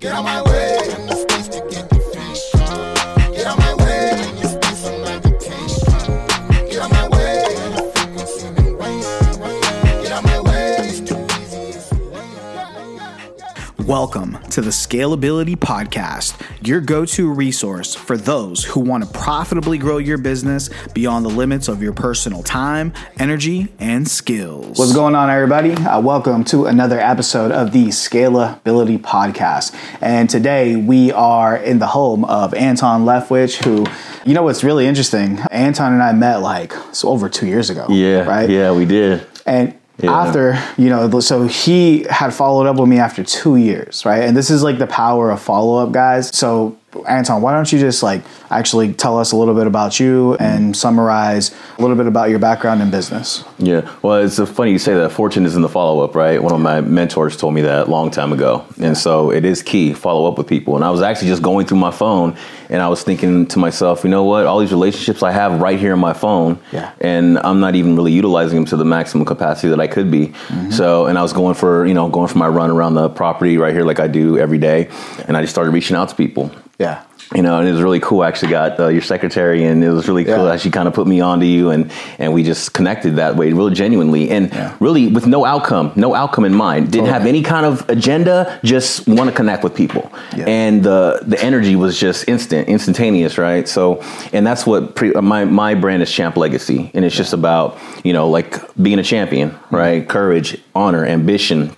Get out my way. In the space to get your face. Get out my way. In your space of meditation. Get out my way. In the frequency and wave. Get out my way. It's too easy. Welcome to the Scalability Podcast, your go to resource for those who want to profitably grow your business beyond the limits of your personal time, energy, and skills. What's going on, everybody? Uh, welcome to another episode of the Scalability Podcast. And today we are in the home of Anton Leftwich, who, you know, what's really interesting? Anton and I met like so over two years ago. Yeah, Right? Yeah, we did. And Yeah. after, you know, so he had followed up with me after two years, right? And this is like the power of follow up, guys. So, Anton, why don't you just like actually tell us a little bit about you and summarize a little bit about your background in business? Yeah. Well, it's funny you say that. Fortune is in the follow up, right? One of my mentors told me that a long time ago, and so it is key follow up with people. And I was actually just going through my phone, and I was thinking to myself, you know what? All these relationships I have right here in my phone, Yeah. and I'm not even really utilizing them to the maximum capacity that I could be. Mm-hmm. So, and I was going for you know going for my run around the property right here, like I do every day, and I just started reaching out to people. Yeah. You know, and it was really cool. I actually got uh, your secretary, and it was really cool. Yeah. that She kind of put me onto you, and and we just connected that way, really genuinely, and Yeah. really with no outcome, no outcome in mind. Didn't have any kind of agenda. Just want to connect with people, Yeah. and the the energy was just instant, instantaneous, right? So, and that's what pre, uh, my my brand is Champ Legacy, and it's just about you know like being a champion, Mm-hmm. right? Courage, honor, ambition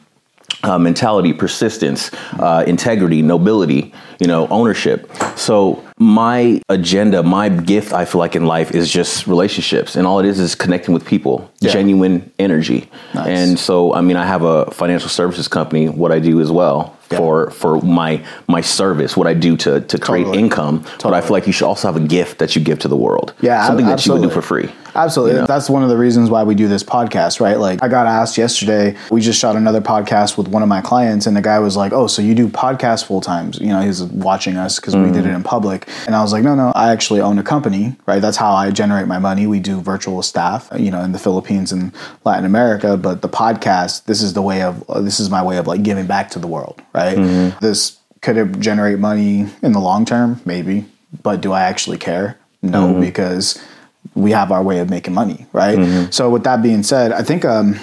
uh, mentality, persistence, uh, integrity, nobility, you know, ownership. So my agenda, my gift, I feel like in life is just relationships, and all it is is connecting with people, Yeah. genuine energy. Nice. And so, I mean, I have a financial services company. What I do as well. Yeah. For, for my my service, what I do to, to create Totally. income, but I feel like you should also have a gift that you give to the world. Yeah, something ab- that you would do for free. Absolutely. You know? That's one of the reasons why we do this podcast, right? Like, I got asked yesterday, we just shot another podcast with one of my clients, and the guy was like, Oh, so you do podcasts full times? You know, he was watching us because we did it in public. And I was like, No, no, I actually own a company, right? That's how I generate my money. We do virtual staff, you know, in the Philippines and Latin America. But the podcast, this is the way of, uh, this is my way of like giving back to the world, right? This could it generate money in the long term? Maybe. But do I actually care? No, because we have our way of making money, right? So with that being said, I think um,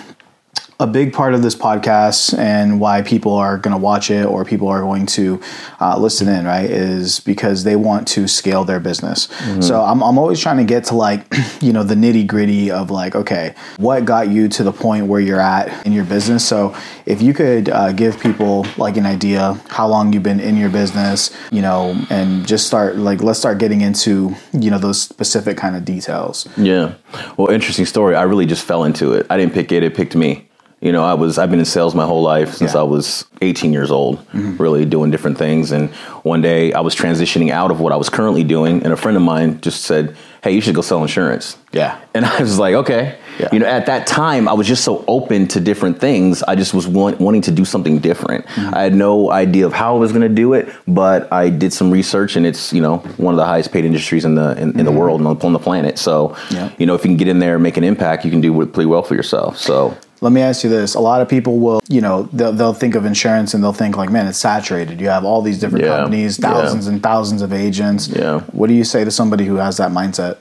a big part of this podcast and why people are going to watch it or people are going to uh, listen in, right, is because they want to scale their business. So I'm, I'm always trying to get to like, you know, the nitty gritty of like, okay, what got you to the point where you're at in your business? So if you could uh, give people like an idea how long you've been in your business, you know, and just start like, let's start getting into, you know, those specific kind of details. Yeah. Well, interesting story. I really just fell into it. I didn't pick it, it picked me. You know, I was I've been in sales my whole life since Yeah. I was 18 years old, really doing different things and one day I was transitioning out of what I was currently doing and a friend of mine just said, "Hey, you should go sell insurance." Yeah. And I was like, "Okay." Yeah. You know, at that time I was just so open to different things. I just was want, wanting to do something different. Mm-hmm. I had no idea of how I was going to do it, but I did some research and it's, you know, one of the highest paid industries in the in, in the world and on, on the planet. So, Mm-hmm. Yeah. you know, if you can get in there and make an impact, you can do pretty well for yourself. So, Let me ask you this. A lot of people will, you know, they'll, they'll think of insurance and they'll think like, man, it's saturated. You have all these different Yeah. companies, Yeah. thousands and thousands of agents. Yeah. What do you say to somebody who has that mindset?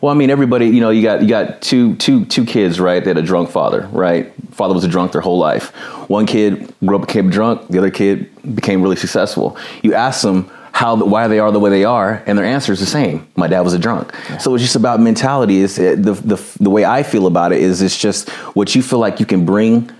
well, I mean, everybody, you know, you got you got two two two kids, right? They had a drunk father, right? Father was a drunk their whole life. One kid grew up became drunk. The other kid became really successful. You ask them how why they are the way they are, and their answer is the same. My dad was a drunk. So it's just about mentality. Is the the the way I feel about it is it's just what you feel like you can bring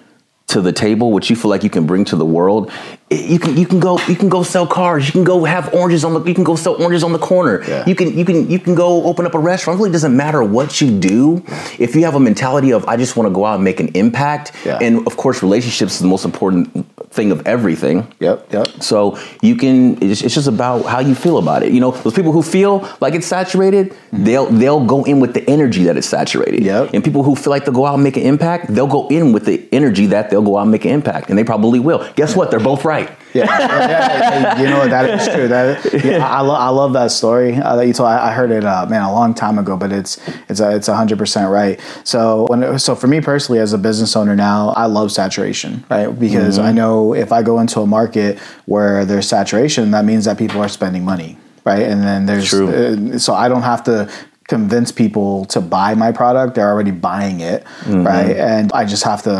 to the table, what you feel like you can bring to the world. You can you can go you can go sell cars. You can go have oranges on the you can go sell oranges on the corner. Yeah. You can you can you can go open up a restaurant. It really doesn't matter what you do. If you have a mentality of I just want to go out and make an impact, Yeah. and of course relationships is the most important thing of everything. Yep, yep. So you can. It's, it's just about how you feel about it. You know, those people who feel like it's saturated, mm-hmm. they'll they'll go in with the energy that it's saturated. Yep. And people who feel like they'll go out and make an impact, they'll go in with the energy that they'll go out and make an impact, and they probably will. Guess what? They're both right. Yeah, yeah, yeah, you know that is true. That yeah, I, lo- I love that story uh, that you told. I, I heard it, uh, man, a long time ago, but it's it's a, it's hundred percent right. So when so for me personally, as a business owner now, I love saturation, right? Because I know if I go into a market where there's saturation, that means that people are spending money, right? And then there's uh, so I don't have to convince people to buy my product they're already buying it Mm-hmm. right and i just have to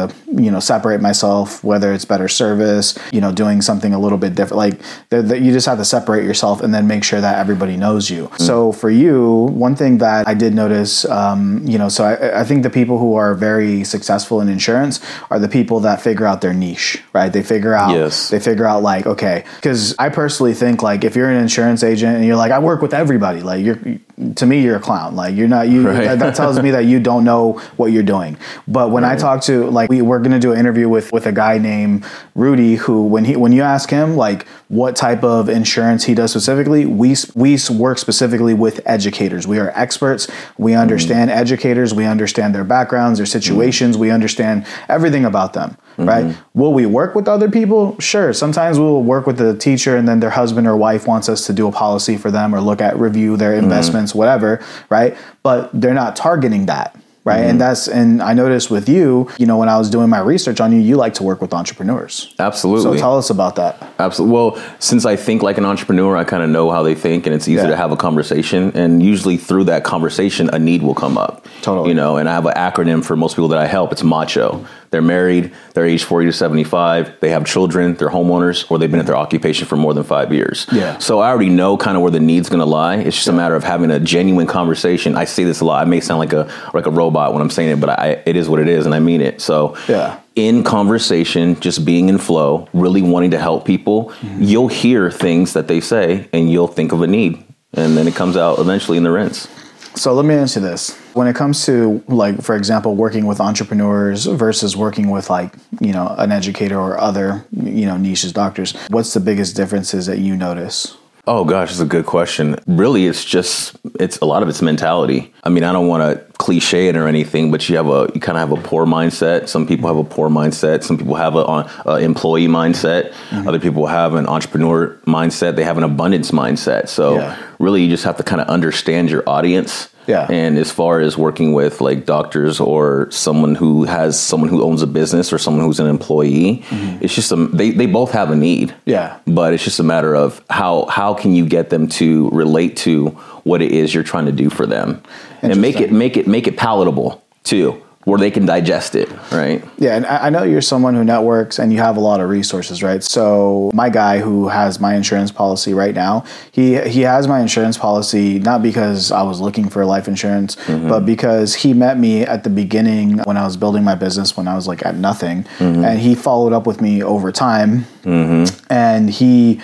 you know separate myself whether it's better service you know doing something a little bit different like the, the, you just have to separate yourself and then make sure that everybody knows you Mm. so for you one thing that i did notice um, you know so I, I think the people who are very successful in insurance are the people that figure out their niche right they figure out Yes. they figure out like okay because i personally think like if you're an insurance agent and you're like i work with everybody like you're to me you're a clown. Like you're not you Right. that, that tells me that you don't know what you're doing. But when i talk to like we, we're going to do an interview with with a guy named rudy who when he when you ask him like what type of insurance he does specifically we we work specifically with educators. We are experts. We mm-hmm. understand educators. We understand their backgrounds their mm-hmm. situations. We understand everything about them Mm-hmm. right will we work with other people sure sometimes we'll work with the teacher and then their husband or wife wants us to do a policy for them or look at review their mm-hmm. investments whatever right but they're not targeting that right and mm-hmm. that's and i noticed with you you know when i was doing my research on you you like to work with entrepreneurs Absolutely. so tell us about that Absolutely. Well, since I think like an entrepreneur, I kind of know how they think, and it's easy Yeah. to have a conversation. And usually through that conversation, a need will come up. Totally. You know, and I have an acronym for most people that I help. It's MACHO. They're married. They're age forty to seventy-five. They have children. They're homeowners, or they've been at their occupation for more than five years. Yeah. So I already know kind of where the need's going to lie. It's just a matter of having a genuine conversation. I say this a lot. I may sound like a like a robot when I'm saying it, but I, it is what it is, and I mean it. So Yeah. in conversation, just being in flow, really wanting to help people, mm-hmm. you'll hear things that they say and you'll think of a need. And then it comes out eventually in the rinse. So let me answer this. When it comes to like, for example, working with entrepreneurs versus working with like, you know, an educator or other, you know, niches, doctors, what's the biggest differences that you notice? Oh gosh, it's a good question. Really, it's just it's a lot of it's mentality. I mean, I don't want to cliche it or anything, but you have a you kind of have a poor mindset. Some people have a poor mindset. Some people have a, a employee mindset. Mm-hmm. Other people have an entrepreneur mindset. They have an abundance mindset. So Yeah. really, you just have to kind of understand your audience. Yeah. And as far as working with like doctors or someone who has someone who owns a business or someone who's an employee, mm-hmm. it's just a, they they both have a need. Yeah. but it's just a matter of how how can you get them to relate to what it is you're trying to do for them? And make it make it make it palatable too where they can digest it right? Yeah, and I know you're someone who networks and you have a lot of resources, right? So my guy who has my insurance policy right now, he he has my insurance policy not because I was looking for life insurance, mm-hmm. but because he met me at the beginning when I was building my business when I was like at nothing, mm-hmm. and he followed up with me over time, mm-hmm. and he.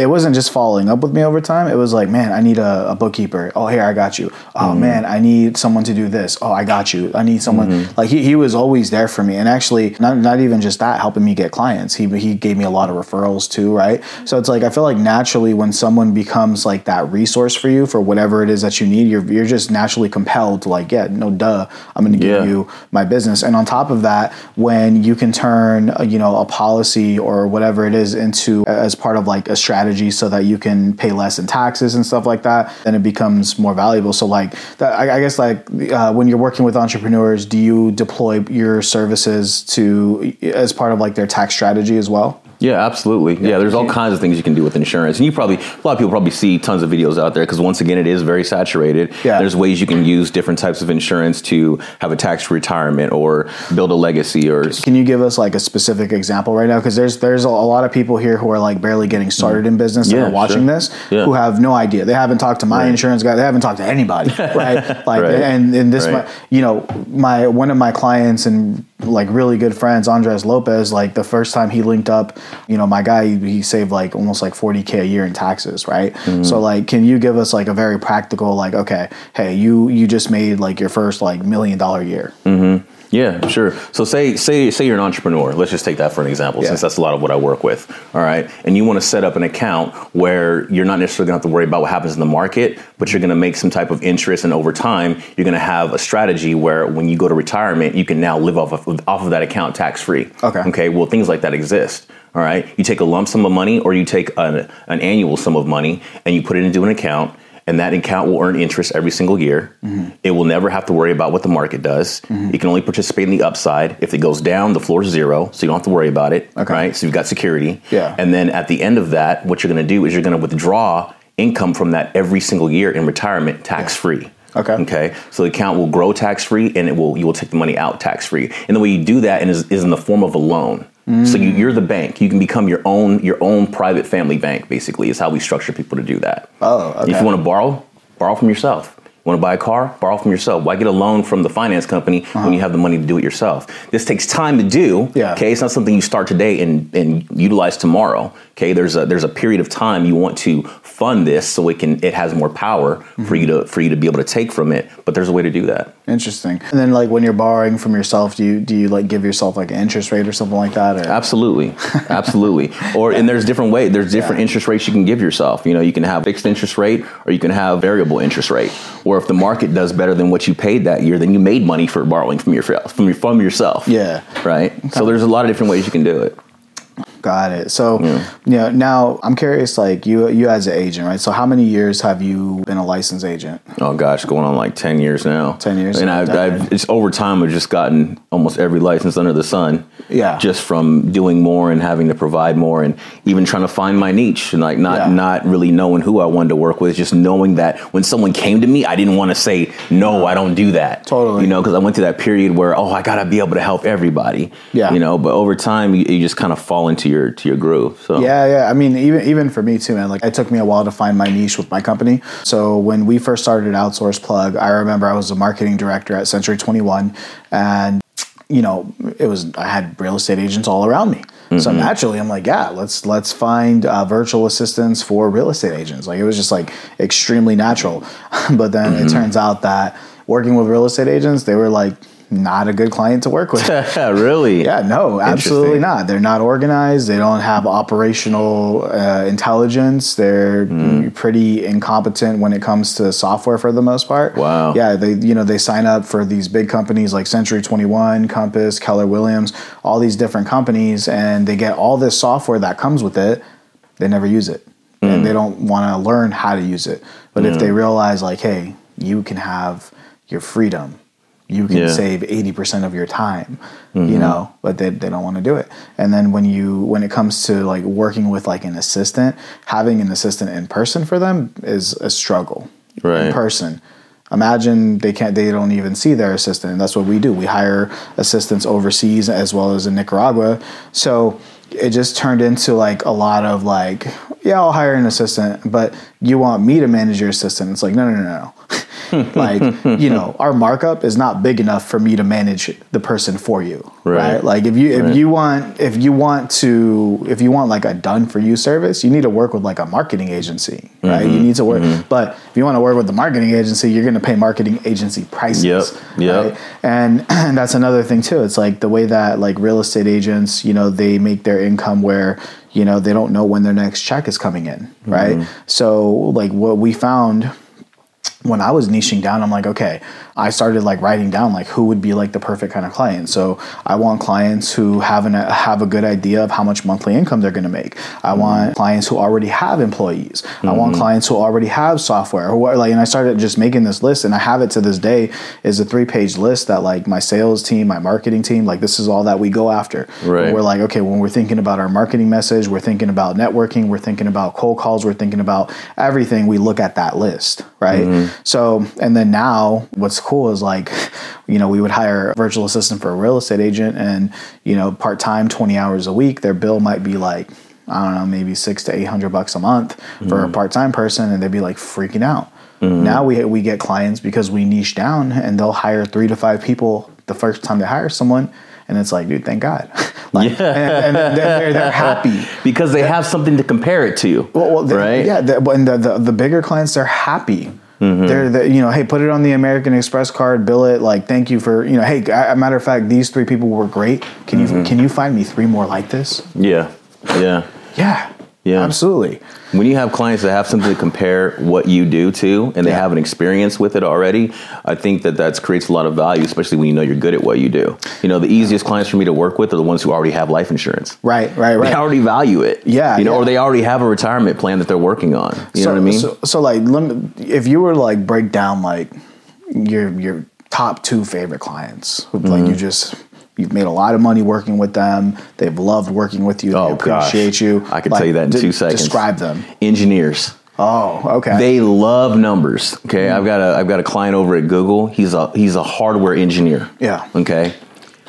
It wasn't just following up with me over time. It was like, man, I need a, a bookkeeper. Oh, here, I got you. Oh, man, I need someone to do this. Oh, I got you. I need someone. Like, he, he was always there for me. And actually, not, not even just that, helping me get clients. He, he gave me a lot of referrals too, right? So it's like, I feel like naturally when someone becomes like that resource for you for whatever it is that you need, you're, you're just naturally compelled to, like, yeah, no, duh, I'm going to give Yeah. you my business. And on top of that, when you can turn, uh, you know, a policy or whatever it is into as part of like a strategy so that you can pay less in taxes and stuff like that, then it becomes more valuable. So like, that, I, I guess like uh, when you're working with entrepreneurs, do you deploy your services to as part of like their tax strategy as well? Yeah absolutely yeah, there's all kinds of things you can do with insurance and you probably a lot of people probably see tons of videos out there because once again it is very saturated Yeah. there's ways you can use different types of insurance to have a tax retirement or build a legacy or Can you give us like a specific example right now? Because there's there's a lot of people here who are like barely getting started in business and Yeah, are watching sure. this Yeah. who have no idea. They haven't talked to my insurance guy. They haven't talked to anybody, right? Like, Right. and and this, Right. my, you know, my one of my clients and like really good friends, Andres Lopez. Like the first time he linked up, you know, my guy, he, saved like almost like forty k a year in taxes, right? Mm-hmm. So like, can you give us like a very practical, like, okay, hey, you you just made like your first like million dollar year. Yeah, sure. So say say say you're an entrepreneur. Let's just take that for an example, Yeah. since that's a lot of what I work with. All right, and you want to set up an account where you're not necessarily going to have to worry about what happens in the market, but you're going to make some type of interest, and over time, you're going to have a strategy where when you go to retirement, you can now live off of off of that account tax free. Okay. Okay. Well, things like that exist. All right. You take a lump sum of money, or you take an, an annual sum of money, and you put it into an account and that account will earn interest every single year. Mm-hmm. It will never have to worry about what the market does. You can only participate in the upside. If it goes down, the floor is zero, so you don't have to worry about it. Okay. Right? So you've got security. Yeah. And then at the end of that, what you're going to do is you're going to withdraw income from that every single year in retirement tax free. Okay. Okay. So the account will grow tax free, and it will you will take the money out tax free. And the way you do that is, is in the form of a loan. So you, you're the bank. You can become your own your own private family bank. Basically, is how we structure people to do that. Oh, okay. If you want to borrow, borrow from yourself. You want to buy a car? Borrow from yourself. Why get a loan from the finance company when you have the money to do it yourself? This takes time to do. Uh-huh. Yeah. Okay, it's not something you start today and, and utilize tomorrow. Okay, there's a there's a period of time you want to fund this so it can it has more power Mm-hmm. for you to for you to be able to take from it. But there's a way to do that. Interesting. And then, like, when you're borrowing from yourself, do you do you like give yourself like an interest rate or something like that? Or Absolutely, absolutely. Or and there's different ways. There's different Yeah. interest rates you can give yourself. You know, you can have fixed interest rate, or you can have variable interest rate. Or if the market does better than what you paid that year, then you made money for borrowing from your from your from yourself. Yeah. Right. So there's a lot of different ways you can do it. Got it. So, you know, now I'm curious, like you, you as an agent, right? So, how many years have you been a licensed agent? Oh gosh, going on like ten years now. 10 years, and I've. I've it's over time. I've just gotten almost every license under the sun. Yeah. Just from doing more and having to provide more, and even trying to find my niche, and like not Yeah. not really knowing who I wanted to work with. Just knowing that when someone came to me, I didn't want to say no. I don't do that. Totally. You know, because I went through that period where oh, I gotta be able to help everybody. Yeah. You know, but over time, you, you just kind of fall into your to your groove. So Yeah, yeah. I mean, even even for me too, man. Like, it took me a while to find my niche with my company. So when we first started Outsource Plug, I remember I was a marketing director at Century Twenty One, and you know, it was I had real estate agents all around me. So naturally, I'm like, yeah, let's let's find uh, virtual assistants for real estate agents. Like, it was just like extremely natural. but then it turns out that working with real estate agents, they were like not a good client to work with. really. Yeah, no, absolutely not. They're not organized. They don't have operational uh, intelligence. They're Hmm. pretty incompetent when it comes to software for the most part. Wow. Yeah, they you know they sign up for these big companies like Century Twenty One, Compass, Keller Williams, all these different companies, and they get all this software that comes with it. They never use it, Hmm. and they don't want to learn how to use it. But if they realize like, hey, you can have your freedom you can Yeah. Mm-hmm. save 80% of your time you know but they, they don't want to do it. And then when you when it comes to like working with like an assistant having an assistant in person for them is a struggle. Right. in person. Imagine they can't they don't even see their assistant and that's what we do. We hire assistants overseas as well as in nicaragua. So it just turned into like a lot of like yeah i'll hire an assistant but you want me to manage your assistant. It's like no no no no like you know our markup is not big enough for me to manage the person for you right, Right. like if you if Right. you want if you want to if you want like a done for you service you need to work with like a marketing agency right Mm-hmm. you need to work but if you want to work with the marketing agency you're going to pay marketing agency prices Yep, yep. right? and and that's another thing too it's like the way that like real estate agents you know they make their income where you know they don't know when their next check is coming in right Mm-hmm. so like what we found when I was niching down, I'm like, okay, I started like writing down like who would be like the perfect kind of client. So I want clients who have an have a good idea of how much monthly income they're going to make. I mm-hmm. want clients who already have employees. I want mm-hmm. clients who already have software. Who are, like, and I started just making this list, and I have it to this day. Is a three page list that like my sales team, my marketing team, like this is all that we go after. Right. We're like, okay, when we're thinking about our marketing message, we're thinking about networking, we're thinking about cold calls, we're thinking about everything. We look at that list, right? Mm-hmm. So, and then now what's cool is like, you know, we would hire a virtual assistant for a real estate agent and, you know, part time, 20 hours a week, their bill might be like, I don't know, maybe six to 800 bucks a month for a mm. part time person. And they'd be like freaking out. Mm. Now we, we get clients because we niche down and they'll hire three to five people the first time they hire someone. And it's like, dude, thank God. like, and, and they're, they're, happy. Because they have something to compare it to. Well, well the, right? Yeah, the, and the, the the bigger clients they're happy, Mm-hmm. They're the, you know, hey, put it on the American Express card, bill it. Like, thank you for you know, hey, matter of fact, these three people were great. Can you Mm-hmm. can you find me three more like this? Yeah, yeah. Yeah, Yeah. absolutely. When you have clients that have something to compare what you do to, and they Yeah. have an experience with it already, I think that that creates a lot of value, especially when you know you're good at what you do. You know, the easiest clients for me to work with are the ones who already have life insurance. Right, right, right. They already value it. Yeah, You know, yeah. or they already have a retirement plan that they're working on. You so, know what I mean? So, so like, let me, if you were to like break down like your your top two favorite clients, like Mm-hmm. you just you've made a lot of money working with them. They've loved working with you. They Oh, gosh. appreciate you. I can Like, tell you that in de- two seconds. Describe them. Engineers. Oh, okay. They love numbers. Okay, mm. I've got a I've got a client over at Google. He's a he's a hardware engineer. Yeah. Okay.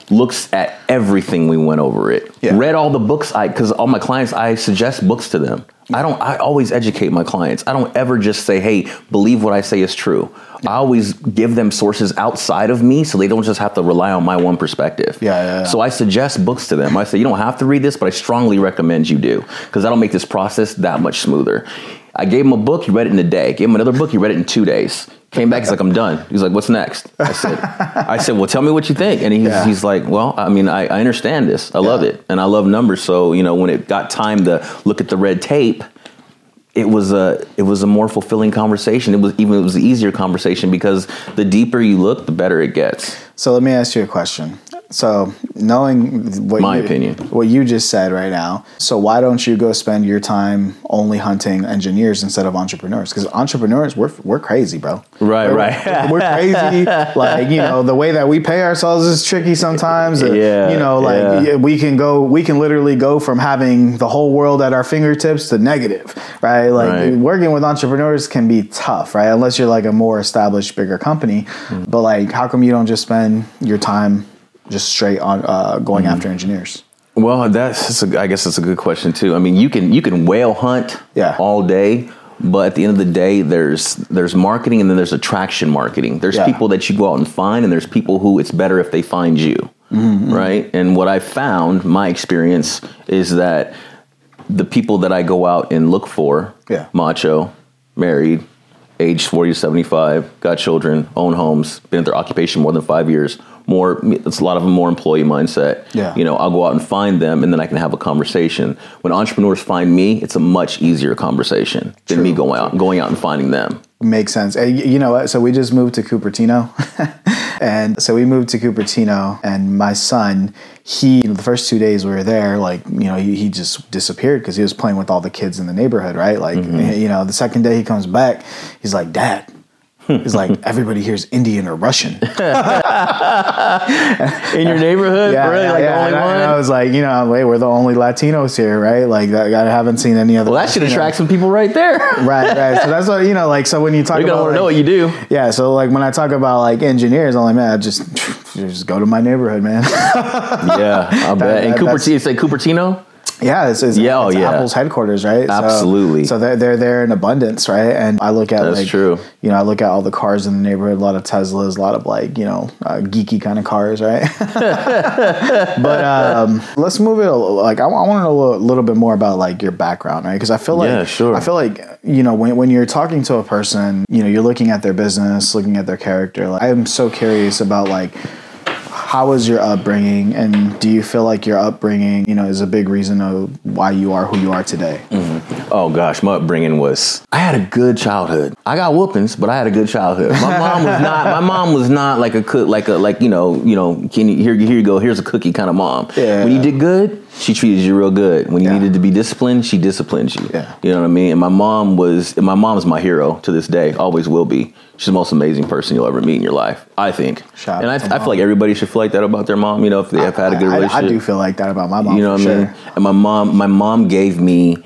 Looks at everything we went over it. Yeah. Read all the books I because all my clients I suggest books to them. I don't I always educate my clients. I don't ever just say, "Hey, believe what I say is true." I always give them sources outside of me so they don't just have to rely on my one perspective. Yeah, yeah, yeah. So I suggest books to them. I say, "You don't have to read this, but I strongly recommend you do because that'll make this process that much smoother." I gave him a book, he read it in a day. Gave him another book, he read it in two days. Came back, he's like, I'm done. He's like, what's next? I said, I said, well, tell me what you think. And he's, Yeah. he's like, well, I mean, I, I understand this. I love it. And I love numbers. So, you know, when it got time to look at the red tape, it was a it was a more fulfilling conversation. It was even it was an easier conversation because the deeper you look, the better it gets. So let me ask you a question. So knowing what My you, opinion. what you just said right now, so why don't you go spend your time only hunting engineers instead of entrepreneurs? Because entrepreneurs, we're we're crazy, bro. Right, We're- right. We're crazy. like you know, the way that we pay ourselves is tricky sometimes. Yeah, You know, like yeah. we can go, we can literally go from having the whole world at our fingertips to negative, right? Like Right. working with entrepreneurs can be tough, right? Unless you're like a more established, bigger company. Mm. But like, how come you don't just spend your time just straight on uh, going Mm. after engineers? Well, that's, that's a, I guess that's a good question too. I mean, you can you can whale hunt Yeah. all day, but at the end of the day, there's there's marketing and then there's attraction marketing. There's Yeah. people that you go out and find, and there's people who it's better if they find you, Mm-hmm, right? And what I found, my experience is that the people that I go out and look for, Yeah. macho, married, age 40 to 75, got children, own homes, been at their occupation more than five years. More, it's a lot of them more employee mindset. Yeah. You know, I'll go out and find them, and then I can have a conversation. When entrepreneurs find me, it's a much easier conversation than me going out, going out and finding them. Makes sense. And you know? So we just moved to Cupertino. and so we moved to Cupertino, and my son, he, you know, the first two days we were there, like, you know, he, he just disappeared because he was playing with all the kids in the neighborhood, right? Like, mm-hmm. you know, the second day he comes back, he's like, Dad, He's like, everybody here's Indian or Russian. In your neighborhood, Yeah, really, yeah, like yeah. the only and I, one. and I was like, you know, wait, we're the only Latinos here, right? Like, I I haven't seen any other. well, that should attract some people right there. Right, right. So that's what you know. Like, so when you talk They're gonna about, want to know what you do. yeah. So like when I talk about like engineers, I'm like, man, I just just go to my neighborhood, man. Yeah, I bet. And that- Cupertino, you say Cupertino? Yeah, it's, it's, Yeah, oh, it's yeah. Apple's headquarters, right? Absolutely. So, they're they're there in abundance, right? And I look at That's like, true. You know, I look at all the cars in the neighborhood. A lot of Teslas, a lot of like you know uh, geeky kind of cars, right? but um, let's move it. a little- Like I, want to know a little, little bit more about like your background, right? Because I feel like Yeah, sure. I feel like you know when when you're talking to a person, you know, you're looking at their business, looking at their character. Like, I am so curious about like how was your upbringing and do you feel like your upbringing you know is a big reason of why you are who you are today mm-hmm. Oh gosh, my upbringing was I had a good childhood. I got whoopings, but I had a good childhood. My mom was not my mom was not like a cook like a like you know, you know, can you here here you go, here's a cookie kind of mom. Yeah. When you did good, she treated you real good. When you Yeah. needed to be disciplined, she disciplined you. Yeah. You know what I mean? And my mom was and my mom's my hero to this day, always will be. She's the most amazing person you'll ever meet in your life, I think. Shout and I, I feel like everybody should feel like that about their mom, you know, if they have had a good I- I- relationship. I, do feel like that about my mom You know what I sure. mean? And my mom, my mom gave me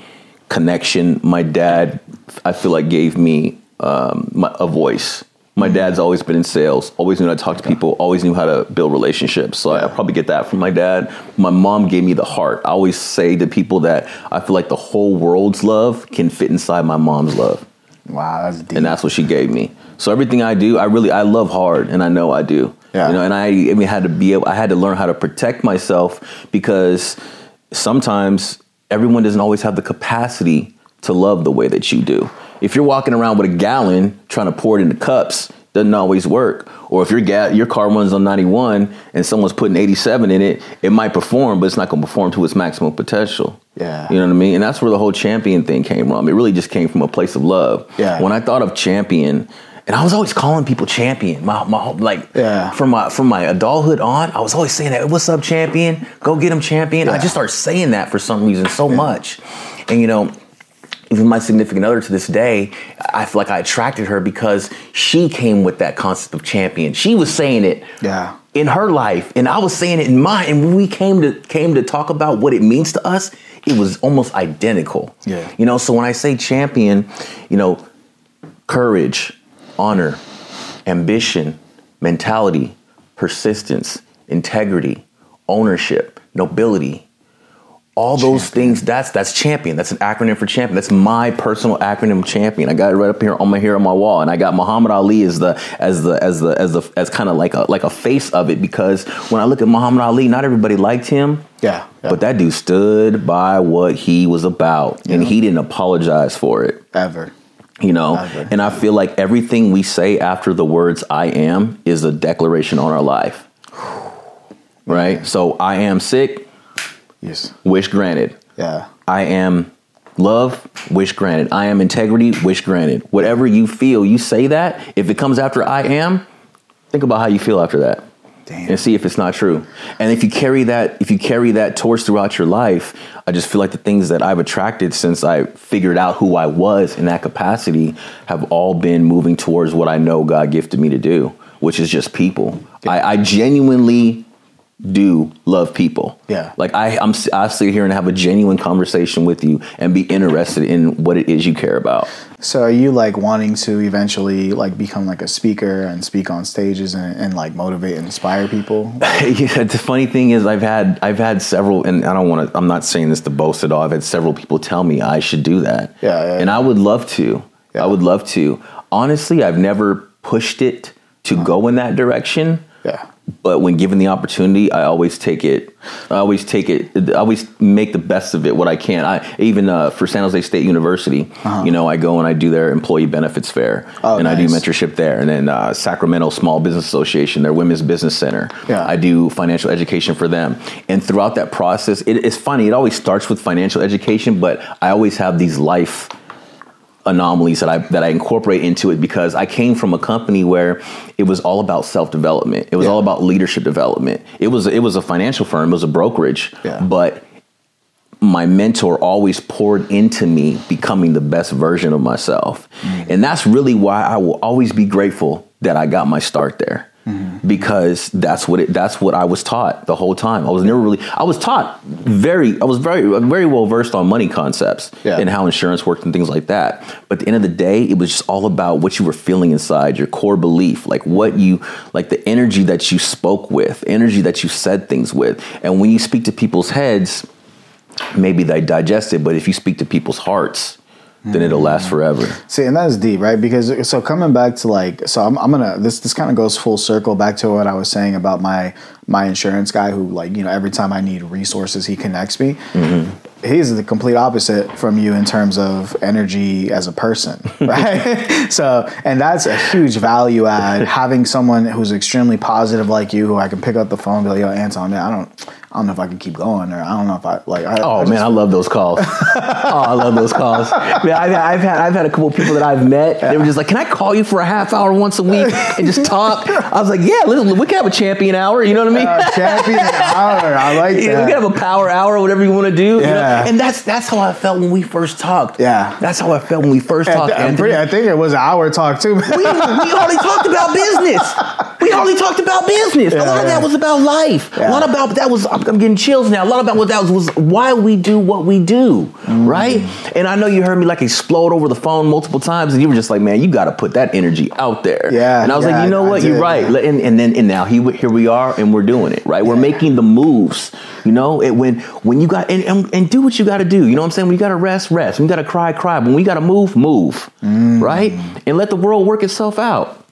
connection. My dad, I feel like, gave me um, my, a voice. My dad's always been in sales, always knew how to talk to people, always knew how to build relationships. So I, I probably get that from my dad. My mom gave me the heart. I always say to people that I feel like the whole world's love can fit inside my mom's love wow that's deep and that's what she gave me. So everything I do, I really I love hard, and I know I do. Yeah. You know, and I, I mean, had to be able, I had to learn how to protect myself because sometimes everyone doesn't always have the capacity to love the way that you do. If you're walking around with a gallon trying to pour it into cups, doesn't always work. Or if your ga- your car runs on 91 and someone's putting 87 in it, it might perform, but it's not going to perform to its maximum potential. Yeah. You know what I mean? And that's where the whole champion thing came from. It really just came from a place of love. Yeah. When I thought of champion, and I was always calling people champion. My, my whole- like Yeah. from my from my adulthood on, I was always saying that. What's up, champion? Go get him, champion. I just started saying that for some reason so much, and you know, even my significant other to this day, I feel like I attracted her because she came with that concept of champion. She was saying it Yeah. in her life, and I was saying it in mine. And when we came to came to talk about what it means to us, it was almost identical. Yeah. You know, so when I say champion, you know, courage, honor, ambition, mentality, persistence, integrity, ownership, nobility, all those things that's that's champion. That's an acronym for champion. That's my personal acronym champion. I got it right up here on my here on my wall and i got muhammad ali as the as the as the as the as kind of like a like a face of it because when i look at muhammad ali not everybody liked him Yeah. yeah. but that dude stood by what he was about and he didn't apologize for it. Ever. you know? Ever. and i feel like everything we say after the words i am is a declaration on our life. Right? So i am sick Yes. wish granted Yeah. I am love, wish granted. I am integrity, wish granted. Whatever you feel, you say that. If it comes after I am, think about how you feel after that. Damn. And see if it's not true. And if you carry that, if you carry that torch throughout your life, I just feel like the things that I've attracted since I figured out who I was in that capacity have all been moving towards what I know God gifted me to do, which is just people. I, I genuinely do love people. Yeah. Like I, I'm, I sit here and have a genuine conversation with you and be interested in what it is you care about. So are you like wanting to eventually like become like a speaker and speak on stages and, and like motivate and inspire people? yeah, the funny thing is, I've had, I've had several, and I don't want to. I'm not saying this to boast at all. I've had several people tell me I should do that. Yeah, yeah, and yeah. I would love to. I would love to. Honestly, I've never pushed it to uh-huh. go in that direction. Yeah. But when given the opportunity, I always take it. I always take it. I always make the best of it what I can. I even uh, for San Jose State University, you know, I go and I do their employee benefits fair, Uh-huh. Oh, and I do mentorship there. And then uh, Sacramento Small Business Association, their Women's Business Center, Yeah. I do financial education for them. And throughout that process, it, it's funny. It always starts with financial education, but I always have these life anomalies that I that I incorporate into it because I came from a company where it was all about self development. It was Yeah. all about leadership development. It was it was a financial firm. It was a brokerage. Yeah. But my mentor always poured into me becoming the best version of myself. Mm. And that's really why I will always be grateful that I got my start there. Mm-hmm. Because that's what it that's what I was taught the whole time. I was never really I was taught very I was very very well versed on money concepts Yeah. and how insurance worked and things like that. But at the end of the day, it was just all about what you were feeling inside, your core belief, like what you like the energy that you spoke with, energy that you said things with. And when you speak to people's heads, maybe they digest it, but if you speak to people's hearts, then it'll last mm. forever. See, and that's deep, right? Because so coming back to like, so I'm, I'm gonna this this kind of goes full circle back to what I was saying about my my insurance guy who like you know every time I need resources he connects me. Mm-hmm. He's the complete opposite from you in terms of energy as a person, right? so, and that's a huge value add having someone who's extremely positive like you, who I can pick up the phone and be like, "Yo, Anton, man, I don't, I don't know if I can keep going, or I don't know if I like." I, Oh I man, I love those calls. oh, I love those calls. Man, I've, I've had I've had a couple people that I've met. They were just like, "Can I call you for a half hour once a week and just talk?" I was like, "Yeah, listen, we can have a champion hour." You know what I mean? Uh, champion hour. I like Yeah, that. we can have a power hour, or whatever you want to do. you know? Yeah. And that's that's how I felt when we first talked. Yeah. That's how I felt when we first And talked. Pretty- I think it was an hour talk too. we, we hardly talked about business. We only talked about business. a lot of that was about life. Yeah. A lot about that was. I'm, getting chills now. A lot about what that was was why we do what we do, Mm. right? And I know you heard me like explode over the phone multiple times, and you were just like, "Man, you got to put that energy out there." Yeah, And I was yeah, like, "You know what? did, You're right." yeah. And, and then and now he, here we are, and we're doing it, right? We're making the moves. You know, it, when when you got and, and, and do what you got to do. You know what I'm saying? When you got to rest, rest. When you got to cry, cry. But when you got to move, move. Mm. Right? And let the world work itself out.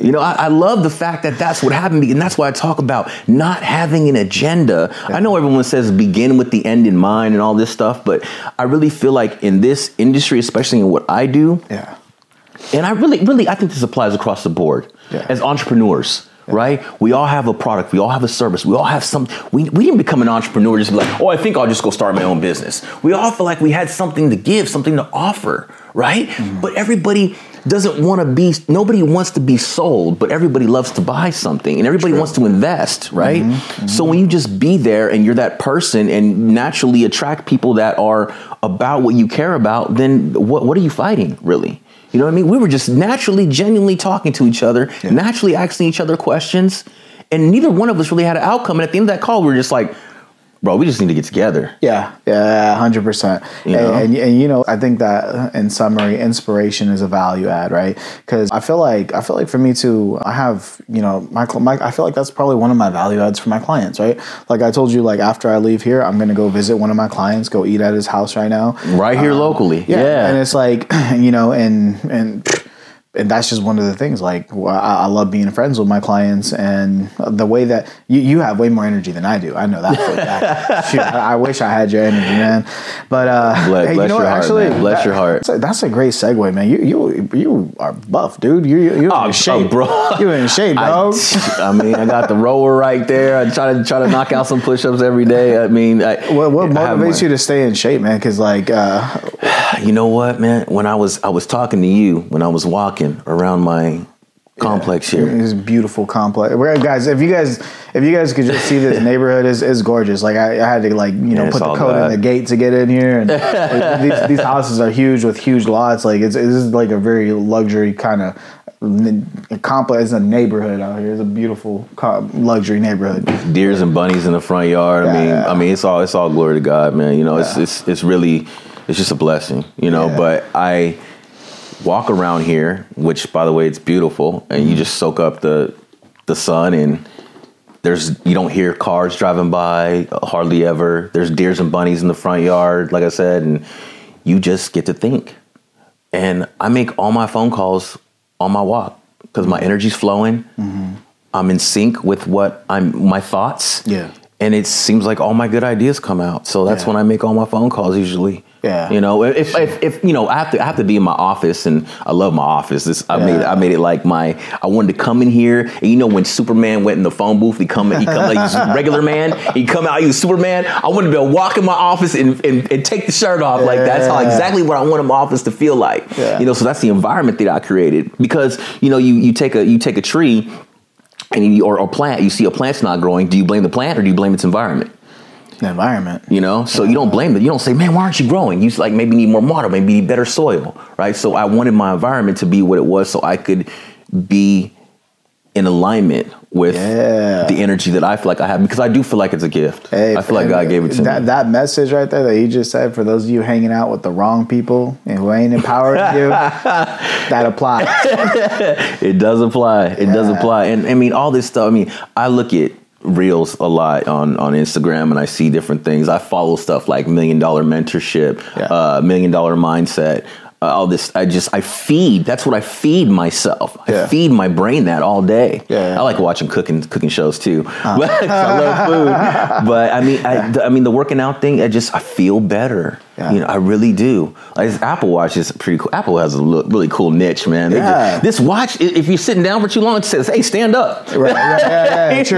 You know, I, I love the fact that that's what happened, and that's why I talk about not having an agenda. I know everyone says begin with the end in mind and all this stuff, but I really feel like in this industry, especially in what I do, Yeah. and I really, really, I think this applies across the board Yeah. as entrepreneurs. Right? We all have a product. We all have a service. We all have some. We, we didn't become an entrepreneur just be like, oh, I think I'll just go start my own business. We all feel like we had something to give, something to offer, right? Mm-hmm. But everybody doesn't want to be, nobody wants to be sold, but everybody loves to buy something and everybody wants to invest, mm-hmm. right? Mm-hmm. So when you just be there and you're that person and naturally attract people that are about what you care about, then what, what are you fighting, really? You know what I mean? We were just naturally, genuinely talking to each other, naturally asking each other questions, and neither one of us really had an outcome. And at the end of that call, we were just like, bro, we just need to get together. Yeah, yeah, hundred percent. And, and and you know, I think that in summary, inspiration is a value add, right? Because I feel like I feel like for me too, I have you know my, my I feel like that's probably one of my value adds for my clients, right? Like I told you, like after I leave here, I'm gonna go visit one of my clients, go eat at his house right now, Right here locally. Uh, yeah, Yeah. and it's like you know, and and and that's just one of the things. Like I, I love being friends with my clients, and the way that you, you have way more energy than I do. I know that. For a fact. Shoot, I, I wish I had your energy, man. But uh, Bless- hey, bless you know your what? heart, Actually, man. Bless that- your heart. That's a, that's a great segue, man. You you you are buff, dude. You you you're Oh, in shape, oh, bro. You in shape, I, dog. I mean, I got the rower right there. I try to try to knock out some push-ups every day. I mean, I, what what motivates you to stay in shape, man? Because like, uh, You know what, man? When I was I was talking to you when I was walking around my complex here. It's beautiful complex. Guys, if you guys if you guys could just see this neighborhood is is gorgeous. Like I, I had to like you know Yeah, put the code in the gate to get in here, and these these houses are huge with huge lots. Like it's this is like a very luxury kind of complex. It's a neighborhood out here. It's a beautiful luxury neighborhood. Deers and bunnies in the front yard. I mean, Yeah. I mean, it's all it's all glory to God, man. You know, it's it's it's really it's just a blessing, you know. Yeah. But I walk around here, which by the way, it's beautiful, and Mm-hmm. you just soak up the the sun and. There's you don't hear cars driving by hardly ever. There's deers and bunnies in the front yard, like I said, and you just get to think. And I make all my phone calls on my walk because my energy's flowing. I'm in sync with what I'm my thoughts. Yeah. And it seems like all my good ideas come out. So that's Yeah. when I make all my phone calls usually. Yeah. You know, if, if, if you know, I have to I have to be in my office and I love my office. This I made Yeah. I made it like my I wanted to come in here and you know when Superman went in the phone booth, he come he come like he's a regular man, he come out, he was Superman. I wanted to be able to walk in my office and, and, and take the shirt off. Like that's how exactly what I wanted my office to feel like. Yeah. You know, so that's the environment that I created. Because, you know, you you take a you take a tree and you, or a plant, you see a plant's not growing. Do you blame the plant or do you blame its environment? The environment. You know, so you don't blame it. You don't say, "Man, why aren't you growing?" You like maybe need more water, maybe need better soil, right? So I wanted my environment to be what it was, so I could be in alignment with Yeah. the energy that I feel like I have because I do feel like it's a gift. Hey, I feel like God gave it to that, me. That message right there that you just said for those of you hanging out with the wrong people and who ain't empowering you, that applies. It does apply. It does apply. And I mean, all this stuff. I mean, I look at reels a lot on on Instagram, and I see different things. I follow stuff like Million Dollar Mentorship, Yeah. uh, Million Dollar Mindset. Uh, all this, I just I feed. That's what I feed myself. I feed my brain that all day. Yeah. I like watching cooking cooking shows too. 'Cause I love food. But I mean, I, I mean, the working out thing. I just I feel better. Yeah. You know, I really do. Like this Apple Watch is pretty cool. Apple has a lo- really cool niche, man. They just- Yeah. this watch, if you're sitting down for too long, it says, "Hey, stand up." Right, yeah, yeah, yeah,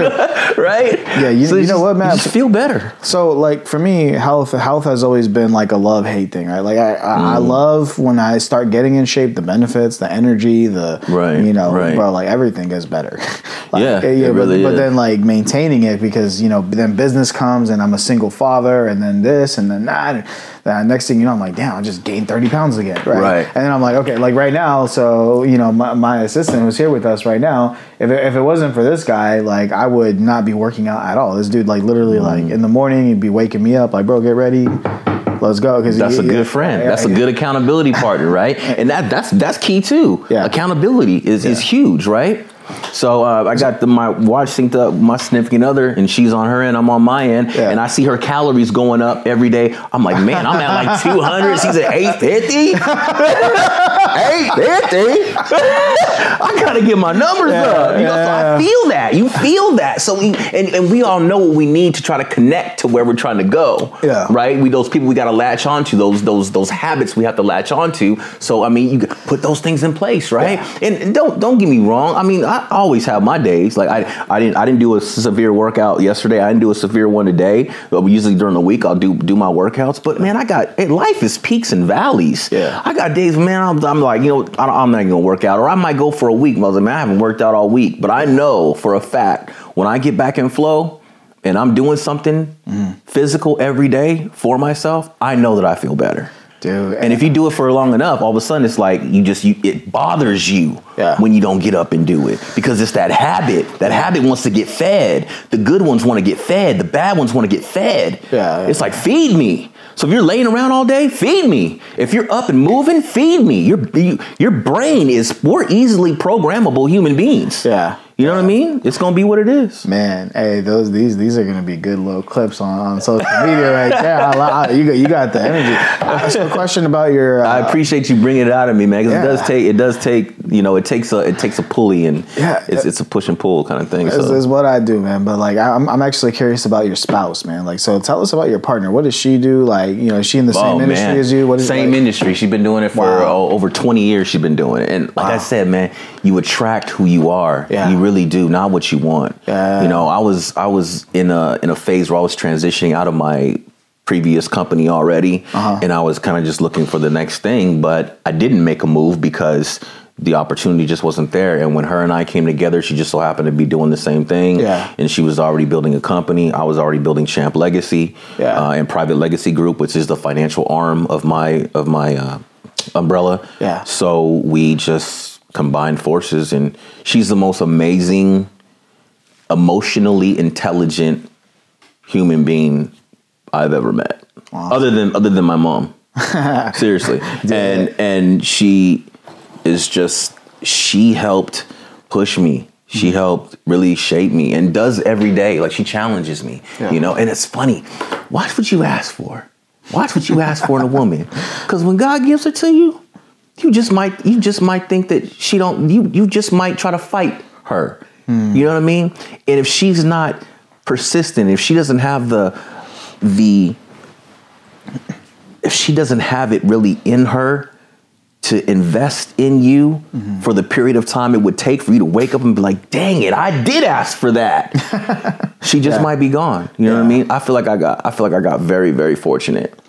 true. right? Yeah, you- you it's know just- what, man? You just feel better. So, like for me, health health has always been like a love hate thing, right? Like I, I, I Mm. love when I start getting in shape, the benefits, the energy, the Right, you know, right. bro, like everything gets better. like, Yeah, it but, really but then like maintaining it because you know then business comes and I'm a single father and then this and then that. And next thing you know, I'm like, damn, I just gained 30 pounds again, right? Right. And then I'm like, okay, like right now, so you know, my, my assistant who's here with us right now. If it, if it wasn't for this guy, like I would not be working out at all. This dude, like literally, Mm. like in the morning, he'd be waking me up, like, bro, get ready, let's go. Because That's a good friend. That's a good accountability partner, right? And that that's that's key too. Yeah. Accountability is is huge, right? So uh, I got the, my watch synced up, with my significant other, and she's on her end, I'm on my end, Yeah. and I see her calories going up every day. I'm like, man, I'm at like 200. She's at 850. hey, everything. I gotta get my numbers Yeah, up. You know, so yeah. I feel that. You feel that. So we and, and we all know what we need to try to connect to where we're trying to go. Yeah. Right? We those people we gotta latch onto, those those those habits we have to latch onto. So I mean you put those things in place, right? And, and don't don't get me wrong. I mean, I always have my days. Like I I didn't I didn't do a severe workout yesterday. I didn't do a severe one today. But usually during the week I'll do do my workouts. But man, I got hey, life is peaks and valleys. Yeah. I got days, man. I'm, I'm like, you know, I don't, I'm not gonna work out, or I might go for a week. I was like, man, I haven't worked out all week, but I know for a fact when I get back in flow and I'm doing something Mm. physical every day for myself, I know that I feel better. Dude, And if you do it for long enough, all of a sudden it's like you just you it bothers you Yeah. when you don't get up and do it because it's that habit. That habit wants to get fed. The good ones want to get fed. The bad ones want to get fed. Yeah, yeah. It's like feed me. So if you're laying around all day, feed me. If you're up and moving, feed me. Your your brain is we're easily programmable human beings. Yeah. You know what I mean? It's gonna be what it is. Man, hey, those these these are gonna be good little clips on, on social media right there. I, I, you got you got the energy. So a question about your. Uh, I appreciate you bringing it out of me, man. 'cause Yeah. it does take it does take you know it takes a it takes a pulley and Yeah. it's it's a push and pull kind of thing. is, So. is what I do, man. But like, I'm I'm actually curious about your spouse, man. Like, so tell us about your partner. What does she do? Like, you know, is she in the same Oh, industry as you? What is Same like, industry. She's been doing it for Wow. oh, over 20 years. She's been doing it. And like I said, man, you attract who you are. Yeah. You really do, not what you want. You know, I was I was in a in a phase where I was transitioning out of my previous company already Uh-huh. and I was kind of just looking for the next thing, but I didn't make a move because the opportunity just wasn't there. And when her and I came together, she just so happened to be doing the same thing. Yeah. And she was already building a company. I was already building Champ Legacy Yeah. uh, and Private Legacy Group, which is the financial arm of my of my uh, umbrella. Yeah. So we just combined forces, and she's the most amazing, emotionally intelligent human being I've ever met, other than other than my mom. Seriously, and and she is just she helped push me. She mm-hmm. helped really shape me and does every day. Like she challenges me, Yeah. you know. And it's funny. Watch what you ask for. Watch what you ask for in a woman, because when God gives her to you, you just might you just might think that she don't. You you just might try to fight her. You know what I mean? And if she's not persistent, if she doesn't have the the if she doesn't have it really in her to invest in you for the period of time it would take for you to wake up and be like, dang it, I did ask for that. she just Yeah. might be gone. You know what I mean? I feel like I got I feel like I got very, very fortunate.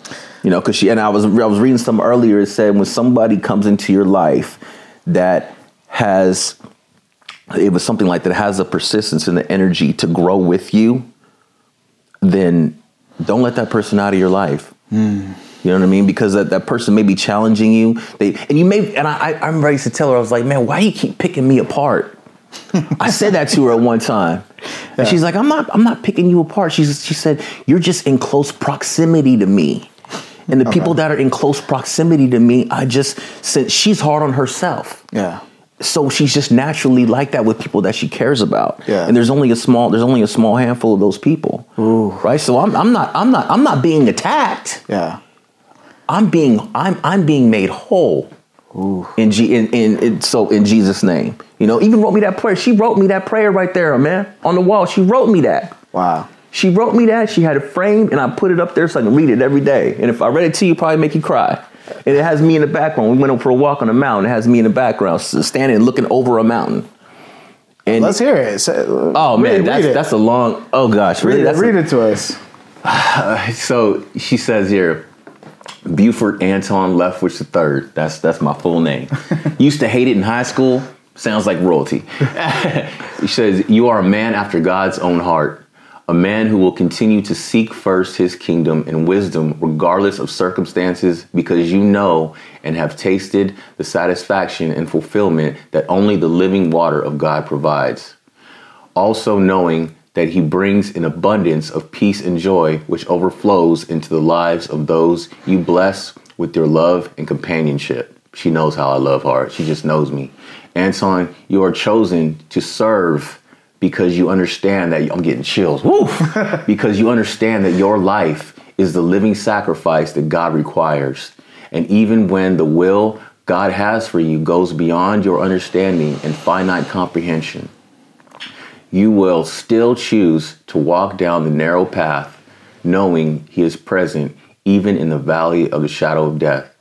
You know, because she and I was I was reading some earlier, it said when somebody comes into your life that has it was something like that has the persistence and the energy to grow with you, then don't let that person out of your life. Hmm. You know what I mean? Because that, that person may be challenging you. They and you may and I, I I used to tell her, I was like, man, why you keep picking me apart? I said that to her at one time. And she's like, I'm not I'm not picking you apart. She's she said, You're just in close proximity to me. And the people that are in close proximity to me, I just since she's hard on herself Yeah. so she's just naturally like that with people that she cares about. Yeah. And there's only a small there's only a small handful of those people. Right? So I'm I'm not I'm not I'm not being attacked. Yeah. I'm being I'm I'm being made whole. In, G, in, in in so in Jesus' name, you know, even wrote me that prayer. She wrote me that prayer right there, man, on the wall. She wrote me that. Wow. She wrote me that. She had it framed, and I put it up there so I can read it every day. And if I read it to you, probably make you cry. And it has me in the background. We went up for a walk on a mountain. It has me in the background, standing looking over a mountain. And Let's hear it. Say- uh, oh man, read- that's read that's a long. Oh gosh, really? read, it, That's a- it to us. so she says here, Buford Anton Leftwich III. That's that's my full name. Used to hate it in high school. Sounds like royalty. she says, "You are a man after God's own heart." A man who will continue to seek first his kingdom and wisdom regardless of circumstances because you know and have tasted the satisfaction and fulfillment that only the living water of God provides also knowing that he brings an abundance of peace and joy which overflows into the lives of those you bless with your love and companionship. She knows how I love her. She just knows me. Anton, you are chosen to serve because you understand that I'm getting chills. Because you understand that your life is the living sacrifice that God requires. And even when the will God has for you goes beyond your understanding and finite comprehension. You will still choose to walk down the narrow path, knowing He is present even in the valley of the shadow of death.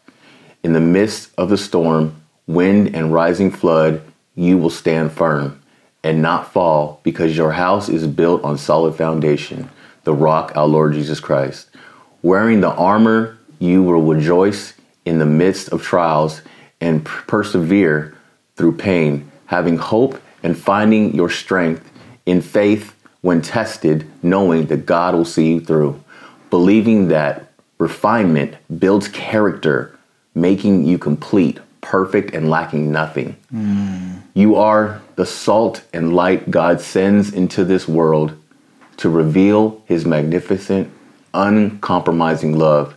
In the midst of the storm, wind, and rising flood, you will stand firm and not fall because your house is built on solid foundation, the rock, our Lord Jesus Christ. Wearing the armor, you will rejoice in the midst of trials and persevere through pain, having hope and finding your strength in faith when tested, knowing that God will see you through, believing that refinement builds character, making you complete, perfect, and lacking nothing. Mm. You are the salt and light God sends into this world to reveal his magnificent, uncompromising love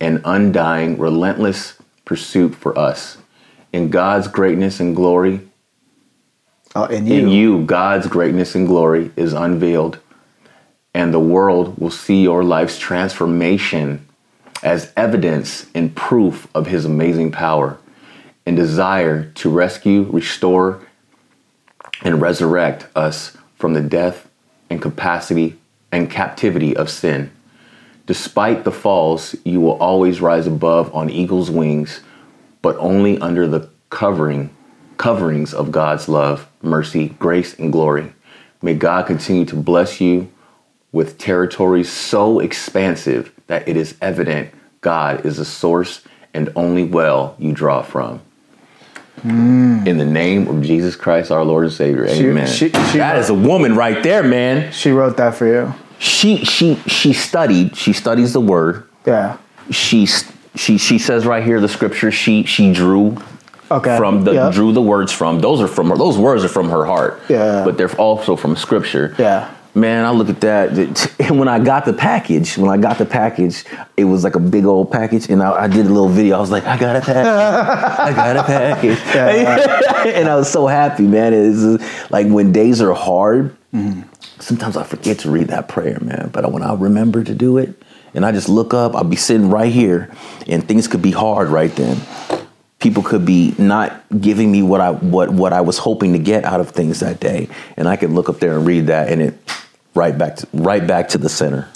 and undying, relentless pursuit for us. In God's greatness and glory, uh, in you. in you, God's greatness and glory is unveiled, and the world will see your life's transformation as evidence and proof of His amazing power and desire to rescue, restore, and resurrect us from the death and capacity and captivity of sin. Despite the falls, you will always rise above on eagle's wings, but only under the covering coverings of God's love, mercy, grace, and glory. May God continue to bless you with territories so expansive that it is evident God is the source and only well you draw from. Mm. In the name of Jesus Christ, our Lord and Savior, She- Amen. she- she- that is a woman right there, man. She wrote that for you. She she she studied. She studies the Word. Yeah. She she she says right here the scripture. She she drew Okay. from the Yeah. drew the words from. Those are from her. Those words are from her heart. Yeah. But they're also from scripture. Yeah. Man, I look at that. And when I got the package, when I got the package, it was like a big old package. And I, I did a little video. I was like, I got a package. I got a package. and I was so happy, man. It's like when days are hard, sometimes I forget to read that prayer, man. But when I remember to do it, and I just look up, I'll be sitting right here, and things could be hard right then. People could be not giving me what I what what I was hoping to get out of things that day, and I could look up there and read that, and it right back to right back to the center.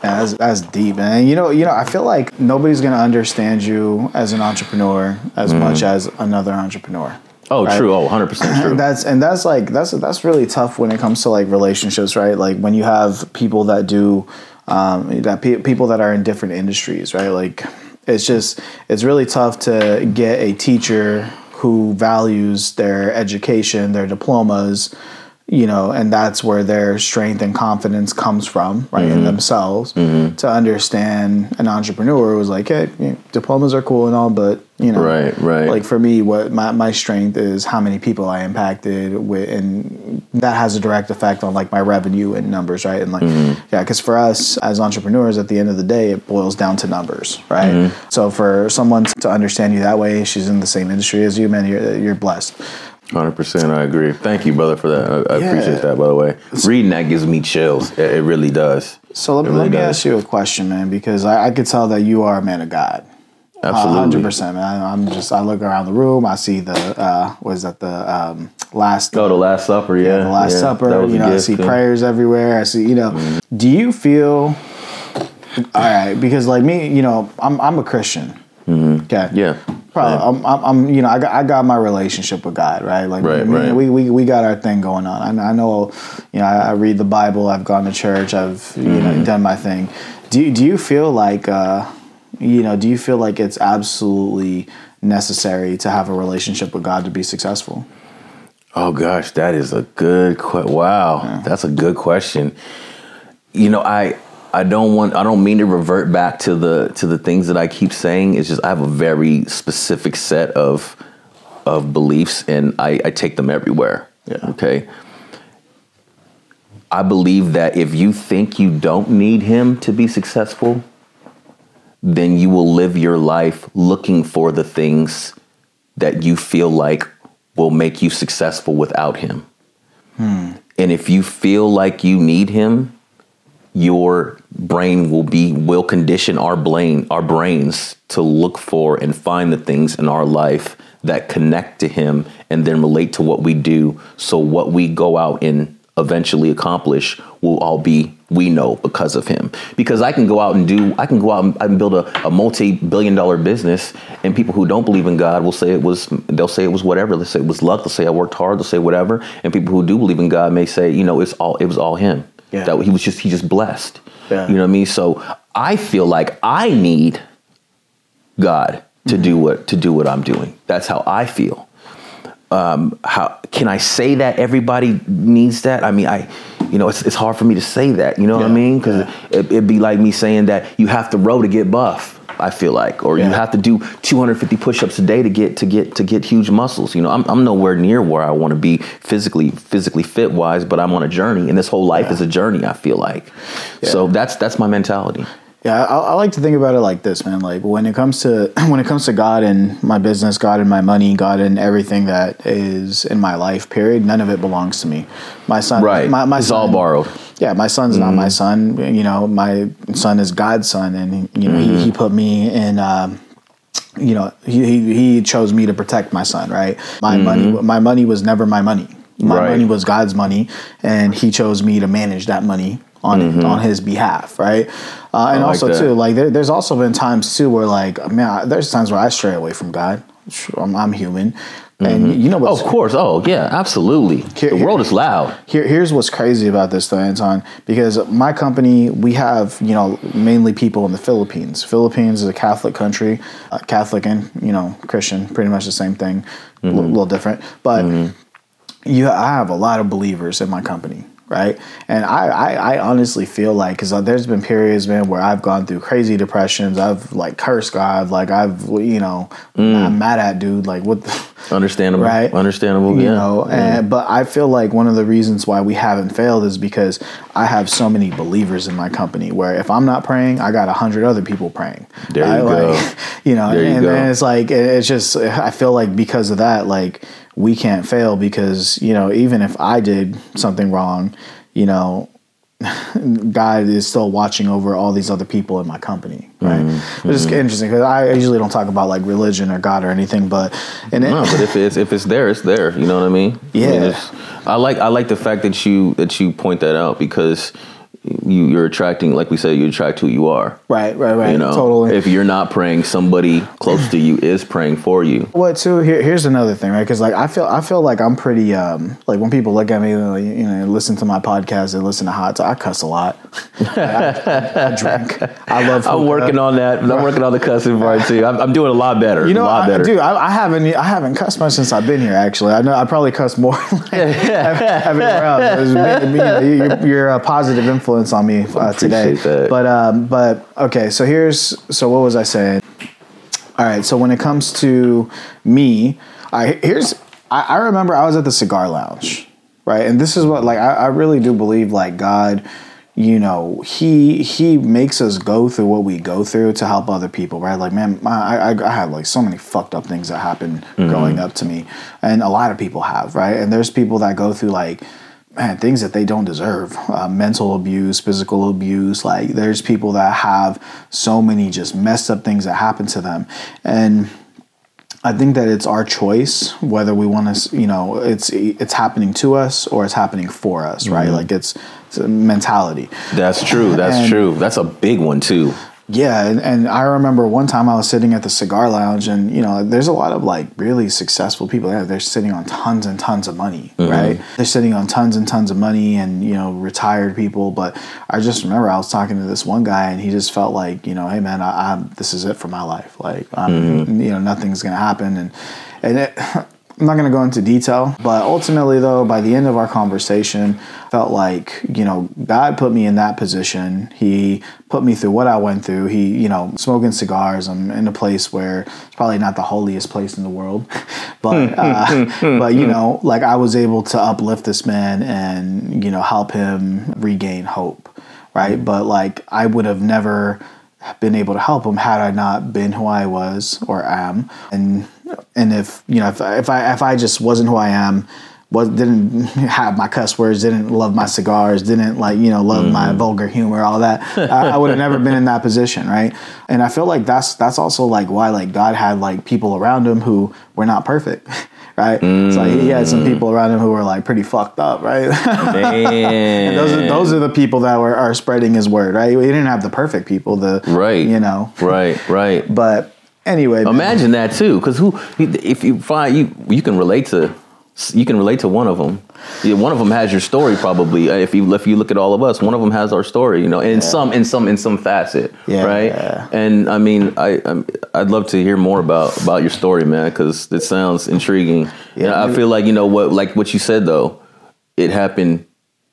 That's, that's deep, man. You know, you know, I feel like nobody's gonna understand you as an entrepreneur as much as another entrepreneur. Oh, Right. true. Oh, 100 percent true. And that's and that's like that's that's really tough when it comes to like relationships, right? Like when you have people that do um, that pe- people that are in different industries, right? Like it's just it's really tough to get a teacher who values their education, their diplomas, you know, and that's where their strength and confidence comes from, right, Mm-hmm. in themselves. To understand an entrepreneur who's like, hey, you know, diplomas are cool and all, but you know, Right, right. Like for me, what my, my strength is how many people I impacted with, and that has a direct effect on like my revenue and numbers, right? And like, Mm-hmm. yeah, because for us as entrepreneurs, at the end of the day, it boils down to numbers, right? Mm-hmm. So for someone to understand you that way, she's in the same industry as you, man, you're, you're blessed. Hundred percent, I agree. Thank you, brother, for that. I, I Yeah. appreciate that. By the way, reading that gives me chills. It, it really does. So let, me let me does. ask you a question, man, because I, I could tell that you are a man of God. Absolutely. hundred percent, man. I'm just I look around the room, I see the uh, what is that the um, last Oh, the Last Supper. Yeah, the Last yeah. Supper. was You know, I see yeah. prayers everywhere. I see, you know. Mm-hmm. Do you feel all right? Because like me, you know, I'm I'm a Christian. Okay. Mm-hmm. Yeah. Probably, Same. I'm, I'm, I'm, you know, I got, I got my relationship with God, right? Like, Right, we, right. We, we, we got our thing going on. I, I know, you know, I, I read the Bible. I've gone to church. I've, you Mm-hmm. know, done my thing. Do you, do you feel like, uh, you know, do you feel like it's absolutely necessary to have a relationship with God to be successful? Oh gosh, that is a good que- wow. That's a good question. You know, I I don't want I don't mean to revert back to the to the things that I keep saying. It's just I have a very specific set of of beliefs and I, I take them everywhere. Yeah. Okay. I believe that if you think you don't need him to be successful, then you will live your life looking for the things that you feel like will make you successful without him. Hmm. And if you feel like you need him, your brain will be will condition our brain our brains to look for and find the things in our life that connect to him and then relate to what we do. So what we go out and eventually accomplish will all be we know because of him. Because i can go out and do i can go out and, and build a, a multi-billion dollar business and people who don't believe in god will say it was they'll say it was whatever. They'll say it was luck. They'll say i worked hard. They'll say whatever. And people who do believe in god may say you know it's all it was all him Yeah. that he was just he just blessed Yeah. you know what i mean so i feel like i need god to do what to do what i'm doing that's how i feel um, how can I say that everybody needs that? I mean, I, you know, it's, it's hard for me to say that. You know what I mean? Because yeah. it, it'd be like me saying that you have to row to get buff. I feel like, or you have to do 250 push-ups a day to get to get to get huge muscles. You know, I'm, I'm nowhere near where I want to be physically physically fit wise, but I'm on a journey, and this whole life Yeah. is a journey. I feel like, so that's that's my mentality. Yeah, I, I like to think about it like this, man. Like when it comes to when it comes to God and my business, God and my money, God and everything that is in my life. Period. None of it belongs to me. My son, Right. My, my It's son, all borrowed. Yeah, my son's not my mm-hmm. son. You know, my son is God's son, and you know he, he mm-hmm. put me in. Um, you know, he, he he chose me to protect my son. Right. My money. Mm-hmm. My money was never my money. My Right. money was God's money, and He chose me to manage that money on on His behalf. Right. Uh, and like also that. too, like there, there's also been times too where like man, I- there's times where I stray away from God. I'm, I'm human, and you know Oh, of course. Oh, yeah, absolutely. Here- the world is loud. here, here's what's crazy about this though, Anton, because my company, we have, you know, mainly people in the Philippines. Philippines is a Catholic country, uh, Catholic and, you know, Christian, pretty much the same thing, a Mm-hmm. little different. But you, I have a lot of believers in my company. Right, and I, I, I honestly feel like because uh, there's been periods, man, where I've gone through crazy depressions. I've like cursed God, like I've, you know, mm. I'm mad at dude, like what, the, Understandable. right? Understandable. You yeah. know, and but I feel like one of the reasons why we haven't failed is because I have so many believers in my company. Where if I'm not praying, I got a hundred other people praying. There you I, go. Like, you know, There you and go. then it's like it's just I feel like because of that, like we can't fail because you know even if I did something wrong, you know. God is still watching over all these other people in my company, right? Mm-hmm. Which is interesting because I usually don't talk about like religion or God or anything, but and it, No, but if it's if it's there, it's there. You know what I mean? I, mean, Yeah. I like I like the fact that you that you point that out because you you're attracting, like we said, you attract who you are. right, right, right, You know, totally. if you're not praying, somebody close to you is praying for you. What too? Here, here's another thing, right? Because like I feel, I feel like I'm pretty. Um, like when people look at me, like, you know, listen to my podcast, they listen to Hot Talk. I cuss a lot. I, I, I drink. I love. I'm working on that. I'm working on the cussing part too. I'm, I'm doing a lot better. You know, a lot I, better. dude, I, I haven't, I haven't cussed much since I've been here. Actually, I know I probably cussed more. like, having around. It was me- me- you know, you're, you're a positive influence on me uh, today. That. But, um, but okay. So here's. So what was I saying? All right. So when it comes to me, I here's. I, I remember I was at the cigar lounge, right? And this is what like I, I really do believe like God, you know, he he makes us go through what we go through to help other people, right? Like man, my, I I I have like so many fucked up things that happen mm-hmm. growing up to me, and a lot of people have, right? And there's people that go through like man, things that they don't deserve uh, mental abuse, physical abuse. Like, there's people that have so many just messed up things that happen to them. And I think that it's our choice whether we want to, you know, it's it's happening to us or it's happening for us, right? Like it's, it's mentality. That's true. That's And- true. That's a big one too. Yeah, and, and I remember one time I was sitting at the cigar lounge, and you know, there's a lot of like really successful people. Yeah, they're sitting on tons and tons of money, mm-hmm. right? They're sitting on tons and tons of money, and you know, retired people. But I just remember I was talking to this one guy, and he just felt like, you know, hey man, I, I'm this is it for my life. Like, I'm, mm-hmm. you know, nothing's gonna happen, and and it. I'm not going to go into detail, but ultimately, though, by the end of our conversation, felt like you know God put me in that position. He put me through what I went through. He, you know, smoking cigars. I'm in a place where it's probably not the holiest place in the world, but hmm, hmm, uh, hmm, but you know, like I was able to uplift this man and you know help him regain hope, right? But like I would have never been able to help him had I not been who I was or am. And and if you know if, if I if I just wasn't who I am was didn't have my cuss words, didn't love my cigars, didn't like you know love my mm-hmm. vulgar humor, all that, I, I would have never been in that position, right? And I feel like that's that's also like why like God had like people around him who were not perfect. Right, so he had some mm. people around him who were like pretty fucked up, right? Man. those are those are the people that were are spreading his word, right? He didn't have the perfect people, the Right. you know. right, right. But anyway, man. Imagine that too, because who? If you find you, you can relate to, you can relate to one of them. Yeah, one of them has your story probably. Uh, If you if you look at all of us, one of them has our story. You know, in some in some in some facet, Yeah. right? And I mean, I I'm, I'd love to hear more about about your story, man, because it sounds intriguing. Yeah, Yeah, I feel like you know what, like what you said though, it happened.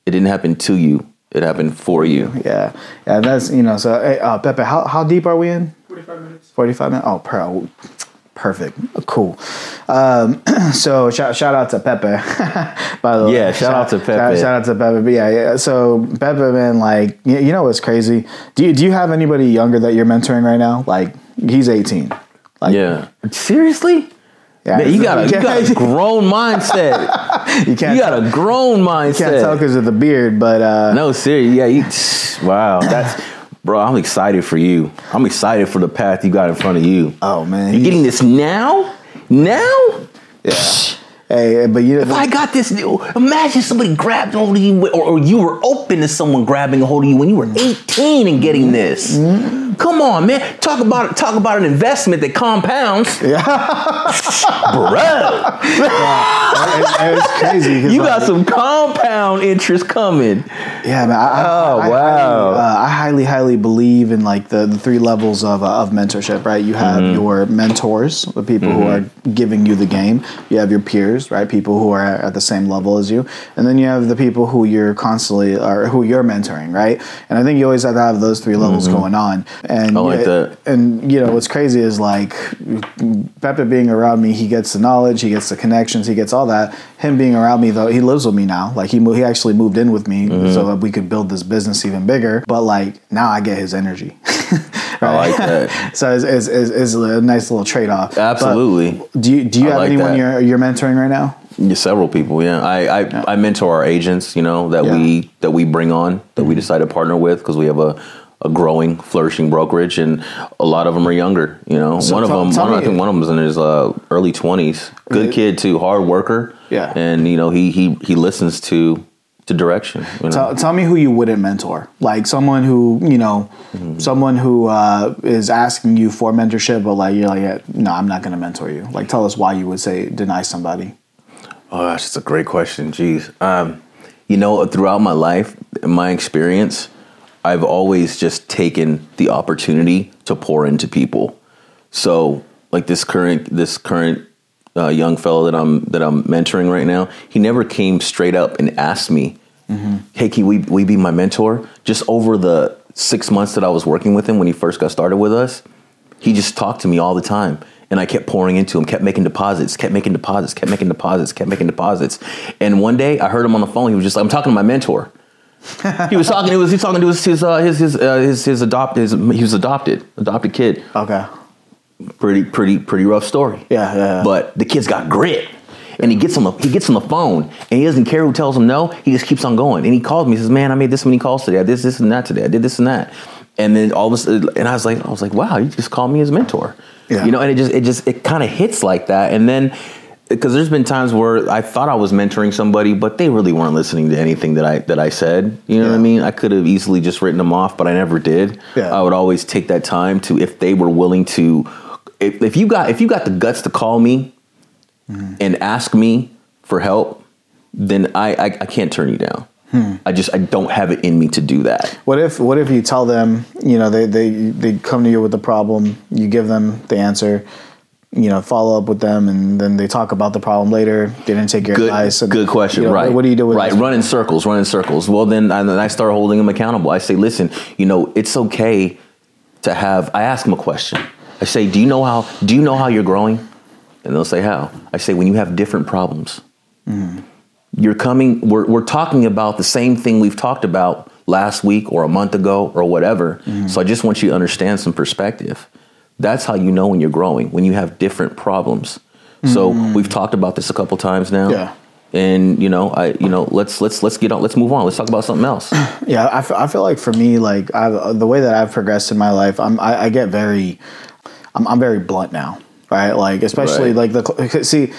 It didn't happen to you. It happened for you. yeah, yeah, that's you know. So, hey, uh, Pepe, how how deep are we in? 45 minutes. 45 minutes. Oh, per- perfect. Cool. Um, so shout, shout out to Pepe. By the way, Yeah, shout out to Pepe. Shout, shout out to Pepe. But yeah, yeah. So Pepe, man, like you, you know what's crazy? Do you do you have anybody younger that you're mentoring right now? Like he's 18. Like Yeah. Seriously? yeah, Man, you got a you got a grown mindset. you can't You got a grown mindset. can't tell because of the beard, but uh, No, serious. Yeah, you, wow. That's bro. I'm excited for you. I'm excited for the path you got in front of you. oh man, you're getting this now? Now? Yeah. Hey, but you If I got this, imagine somebody grabbed hold of you, or, or you were open to someone grabbing a hold of you when you were 18 and getting this. Mm-hmm. Come on, man. Talk about talk about an investment that compounds, bro. it, it's crazy. You like, got some compound interest coming. Yeah, man. I, Oh, I, wow. I, uh, I highly, highly believe in like the, the three levels of, uh, of mentorship, right? You have Mm-hmm. your mentors, the people who are giving you the game. You have your peers, right? People who are at the same level as you. And then you have the people who you're constantly, or who you're mentoring, right? And I think you always have to have those three levels going on. And Mm-hmm. I like yeah, that. And, you know, what's crazy is like Pepe being around me, he gets the knowledge, he gets the connections, he gets all that. Him being around me, though, he lives with me now. Like he mo- he actually moved in with me Mm-hmm. so that we could build this business even bigger. But like now, I get his energy. I like that. so it's, it's, it's, it's a nice little trade off. Absolutely. Do you do you I have like anyone that. you're you're mentoring right now? Yeah, several people. Yeah, I I, I mentor our agents. You know that Yeah. we that we bring on that we decide to partner with because we have a. A growing, flourishing brokerage, and a lot of them are younger. You know, So one of them, one, I think one of them is in his uh, early twenties. Good kid too, hard worker. Yeah. and you know he he he listens to to direction. You know? Tell, tell me who you wouldn't mentor. Like someone who you know, Mm-hmm. someone who uh, is asking you for mentorship, but like you're like, yeah, no, I'm not going to mentor you. Like, tell us why you would say deny somebody. Oh that's it's a great question. Jeez. Um, you know, throughout my life, in my experience, I've always just taken the opportunity to pour into people. So, like this current this current uh, young fellow that I'm that I'm mentoring right now, he never came straight up and asked me, "Hey, can we we be my mentor?" Just over the six months that I was working with him when he first got started with us, he just talked to me all the time. And i kept pouring into him kept making deposits kept making deposits kept making deposits kept making deposits. And one day i heard him on the phone. He was just like i'm talking to my mentor he was talking he was he was talking to his his uh, his his, uh, his his adopted his, he was adopted adopted kid Okay. pretty pretty pretty rough story Yeah, yeah, yeah. but the kid's got grit and he gets on the he gets on the phone and he doesn't care who tells him no. He just keeps on going. And he calls me. He says, "Man, I made this many calls today. I did this and that today. I did this and that." And then all of a sudden, and I was like, I was like, "Wow, you just called me as mentor." Yeah. You know, and it just it just it kind of hits like that. And then because there's been times where I thought I was mentoring somebody, but they really weren't listening to anything that I that I said. You know what I mean? I could have easily just written them off, but I never did. Yeah. I would always take that time to if they were willing to. If, if you got if you got the guts to call me mm-hmm. and ask me for help, then I, I, I can't turn you down. Hmm. I just I don't have it in me to do that. What if what if you tell them, you know, they they they come to you with a problem, you give them the answer, you know, follow up with them, and then they talk about the problem later. They didn't take your Good, advice. good question. you know, right. What do you do with right? this? Run in circles. Run in circles. Well, then I, then I start holding them accountable. I say, listen, you know, it's okay to have. I ask them a question. I say, do you know how? Do you know how you're growing? And they'll say, how? I say, when you have different problems. Mm-hmm. You're coming. We're we're talking about the same thing we've talked about last week or a month ago or whatever. Mm-hmm. So I just want you to understand some perspective. That's how you know when you're growing when you have different problems. So mm-hmm. we've talked about this a couple times now. Yeah. and you know, I you know, let's let's let's get on. Let's move on. Let's talk about something else. Yeah, I feel, I feel like for me, like I, the way that I've progressed in my life, I'm I, I get very, I'm, I'm very blunt now, right? Like especially Right. like the see.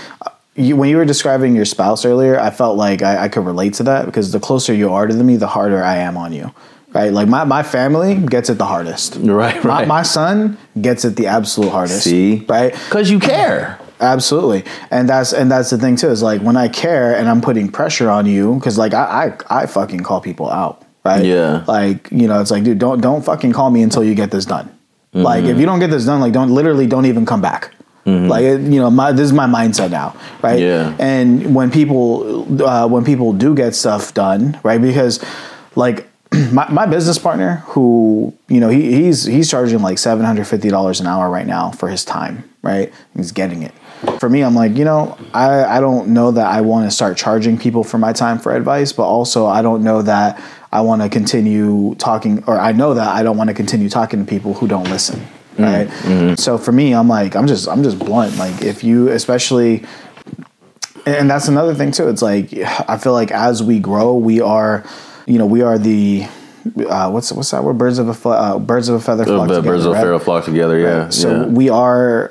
You, when you were describing your spouse earlier, I felt like I, I could relate to that because the closer you are to me, the harder I am on you, right? Like my, my family gets it the hardest, Right, My, right. my son gets it the absolute hardest, See, right? Because you care. Absolutely, and that's and that's the thing too. Is like when I care and I'm putting pressure on you because like I, I I fucking call people out, right? Yeah. Like you know, it's like, dude, don't don't fucking call me until you get this done. Like if you don't get this done, like don't literally don't even come back. Like you know, my this is my mindset now, right? Yeah. And when people uh, when people do get stuff done, right? Because like my, my business partner who you know he, he's he's charging like $750 an hour right now for his time right? He's getting it. For me i'm like you know i, I don't know that i want to start charging people for my time for advice but also i don't know that i want to continue talking or i know that i don't want to continue talking to people who don't listen mm-hmm. right? Mm-hmm. So for me i'm like i'm just i'm just blunt. Like if you especially and that's another thing too. It's like I feel like as we grow, we are, you know, we are the uh, what's what's that word? Birds of a fe- uh, birds of a feather flock The together. birds of a right? feather flock together. Yeah. So yeah. we are.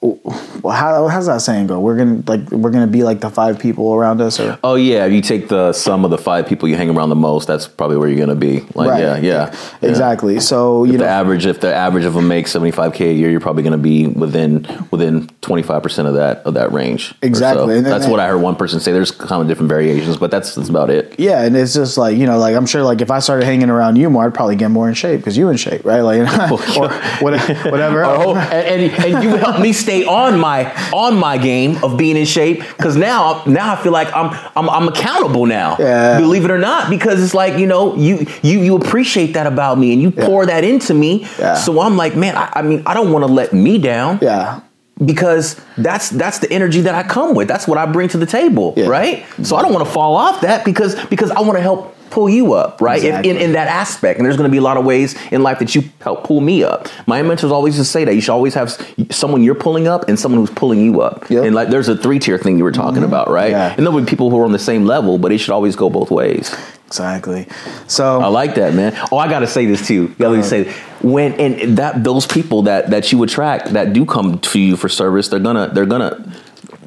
Well, how how's that saying go? We're gonna like we're gonna be like the five people around us, or Oh yeah, you take the sum of the five people you hang around the most, that's probably where you're gonna be. Like Right. yeah, yeah, yeah. exactly. So you The know, average, if the average of them makes 75k a year, you're probably going to be within within 25 percent of that of that range. or so. Exactly. Then- that's what I heard one person say. There's kind of different variations, but that's that's about it. yeah, and it's just like you know, like I'm sure, like if I started hanging around you more, I'd probably get more in shape because you in shape, right? Like or whatever, whatever. Oh, and, and, and you help me stay on my on my game of being in shape because now now I feel like I'm I'm, I'm accountable now. Yeah. Believe it or not, because it's like you know you you you appreciate that about me and you pour that into me. Yeah. So I'm like, man, I, I mean, I don't want to let me down. yeah, because that's that's the energy that I come with. That's what I bring to the table, Yeah. right? So I don't want to fall off that because because I want to help pull you up, right? In- Exactly. In, in that aspect, and there's going to be a lot of ways in life that you help pull me up. My mentors always just say that you should always have someone you're pulling up and someone who's pulling you up. Yep. And like there's a three tier thing you were talking mm-hmm. about, right? Yeah. And there'll be people who are on the same level, but it should always go both ways. Exactly. So I like that, man. Oh, I got to say this too. You got to uh-huh. say when and that those people that that you attract that do come to you for service, they're gonna they're gonna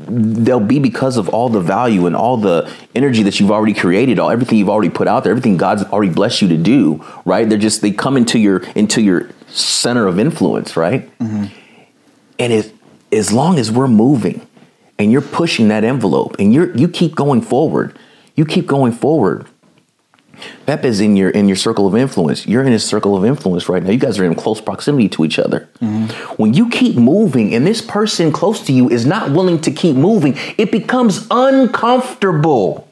they'll be because of all the value and all the energy that you've already created, all everything you've already put out there, everything God's already blessed you to do. Right? They're just they come into your into your center of influence, right? Mm-hmm. And it, as long as we're moving and you're pushing that envelope and you're you keep going forward, you keep going forward. Pep is in your in your circle of influence. You're in his circle of influence right now. You guys are in close proximity to each other. Mm-hmm. When you keep moving and this person close to you is not willing to keep moving, it becomes uncomfortable.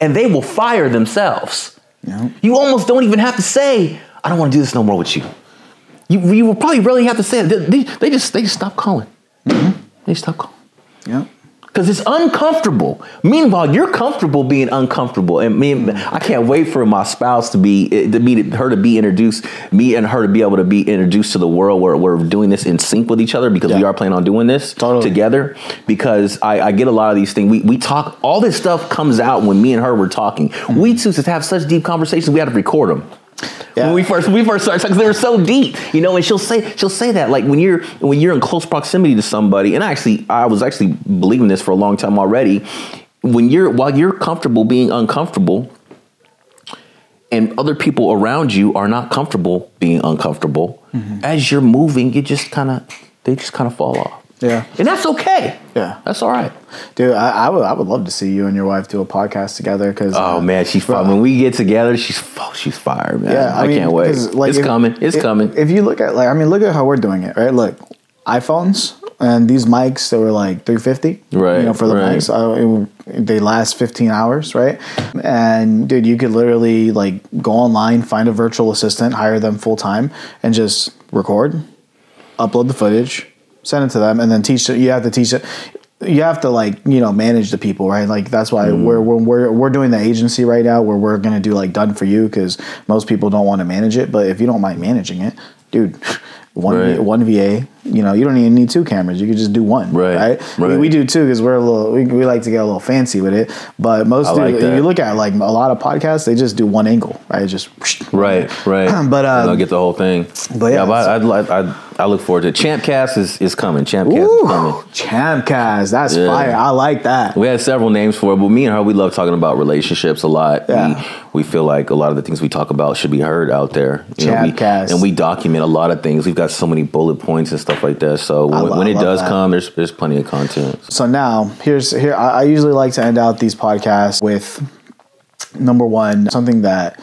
And they will fire themselves. Yeah. You almost don't even have to say, I don't want to do this no more with you. You, you will probably really have to say it. They, they just they just stop calling. Mm-hmm. They stop calling yeah. Because it's uncomfortable. Meanwhile, you're comfortable being uncomfortable, and me, I can't wait for my spouse to be eh, to be her to be introduced, me and her to be able to be introduced to the world where we're doing this in sync with each other because we are planning on doing this Totally. together. Because I, I get a lot of these things. We we talk all this stuff comes out when me and her were talking. We two to have such deep conversations. We had to record them. Yeah. When we first we first started because they were so deep, you know. And she'll say she'll say that like when you're when you're in close proximity to somebody. And actually, I was actually believing this for a long time already. When you're while you're comfortable being uncomfortable, and other people around you are not comfortable being uncomfortable, Mm-hmm. as you're moving, you just kind of they just kind of fall off. Yeah. and that's okay. Yeah. that's all right. Dude, I, I would I would love to see you and your wife do a podcast together because Oh man, she's fire. When we get together, she's oh, she's fire, man. Yeah, I, mean, can't wait. like, it's if- coming. It's if- coming. If you look at like, I mean, look at how we're doing it, right? Look, iPhones and these mics that were like 350, Right, You know, for the right. mics, uh, it, they last 15 hours, right? And dude, you could literally like go online, find a virtual assistant, hire them full time, and just record, upload the footage, send it to them, and then teach it. You have to teach it. You have to like you know manage the people, right? Like that's why Mm. we're, we're we're we're doing the agency right now where we're gonna do like done for you because most people don't want to manage it. But if you don't mind managing it, dude, one Right. one VA you know, you don't even need two cameras. You could just do one, Right, right? We, right. we do two because we're a little, we, we like to get a little fancy with it. But most, I do, like you look at like a lot of podcasts, they just do one angle, right? Just Right, right. But, uh, And I'll get the whole thing. but yeah, but I'd, I'd, I'd, I look forward to it. Champcast is, is coming. Champcast is coming. Champcast, that's Yeah. fire. I like that. We had several names for it, but me and her, we love talking about relationships a lot. Yeah. We, we feel like a lot of the things we talk about should be heard out there. You know, we, and we document a lot of things. We've got so many bullet points and stuff like that. So when, lo- when it does that. come, there's there's plenty of content. So now here's here. I, I usually like to end out these podcasts with number one something that.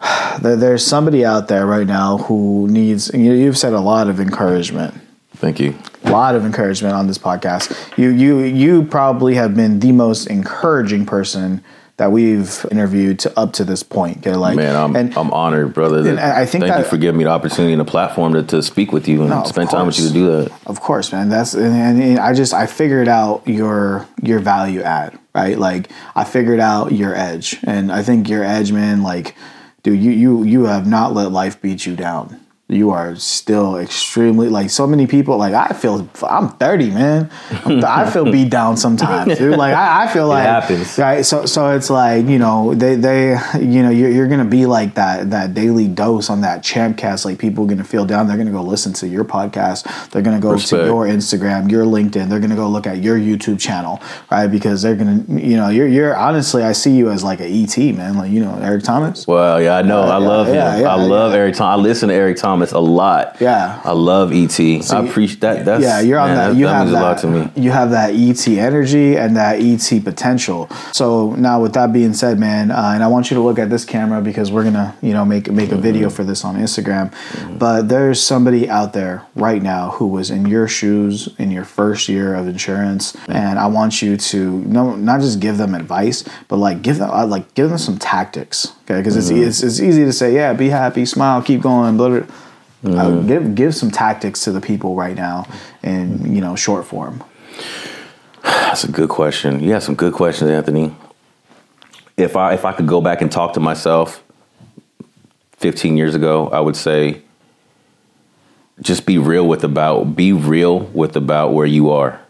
There's somebody out there right now who needs. you've said a lot of encouragement. Thank you. a lot of encouragement on this podcast. You you you probably have been the most encouraging person that we've interviewed to up to this point. Okay, like Man, I'm and I'm honored, brother. that- and I think thank you for giving me the opportunity and the platform to, to speak with you and No, spend time with you to do that. of course, man. That's and, and I just I figured out your your value add, right? Like I figured out your edge, and I think your edge, man. Like, dude, you you you have not let life beat you down. You are still extremely like so many people. Like I feel, I'm 30, man. I'm- I feel beat down sometimes, dude. Like I, I feel like happens. right. So so it's like you know they they you know you're, you're gonna be like that that daily dose on that champcast. Like people are gonna feel down. They're gonna go listen to your podcast. They're gonna go Respect. to your Instagram, your LinkedIn. They're gonna go look at your YouTube channel, right? Because they're gonna you know you're you're honestly I see you as like a ET man. Like you know Eric Thomas. Well, yeah, I know. I yeah, love him. yeah, yeah, I love yeah. Eric Thomas. I listen to Eric Thomas a lot. Yeah. I love ET. I you- appreciate that. That's yeah, you're on man, that. You have means that. a lot to me. You have that ET energy and that ET potential. So now, with that being said, man, uh, and I want you to look at this camera because we're gonna, you know, make make a video Mm-hmm. for this on Instagram. But there's somebody out there right now who was in your shoes in your first year of insurance, and I want you to no, not just give them advice, but like give them uh, like give them some tactics. Okay, because it's, Mm-hmm. it's it's easy to say, yeah, be happy, smile, keep going, blah, blah. blah. Uh, Mm-hmm. give give some tactics to the people right now in you know short form. That's a good question. You have some good questions, Anthony. If I if I could go back and talk to myself 15 years ago, I would say just be real with about be real with about where you are.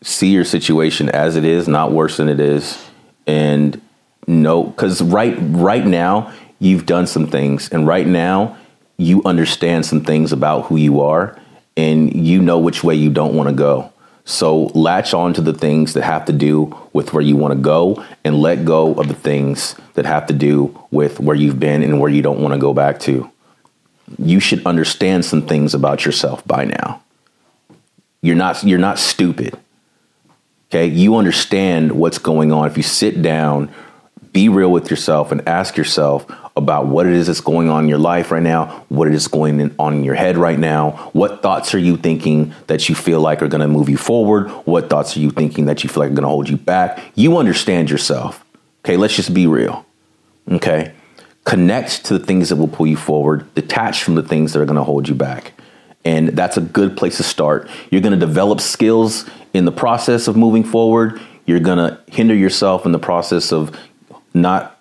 See your situation as it is, not worse than it is, and no, because right right now you've done some things, and right now you understand some things about who you are, and you know which way you don't want to go. So latch on to the things that have to do with where you want to go, and let go of the things that have to do with where you've been and where you don't want to go back to you should understand some things about yourself by now. You're not you're not stupid. Okay? You understand what's going on. If you sit down, be real with yourself and ask yourself about what it is that's going on in your life right now, what it is going on in your head right now, what thoughts are you thinking that you feel like are going to move you forward, what thoughts are you thinking that you feel like are going to hold you back. You understand yourself. Okay, let's just be real. Okay? connect to the things that will pull you forward, detach from the things that are going to hold you back. And that's a good place to start. You're going to develop skills in the process of moving forward. You're going to hinder yourself in the process of not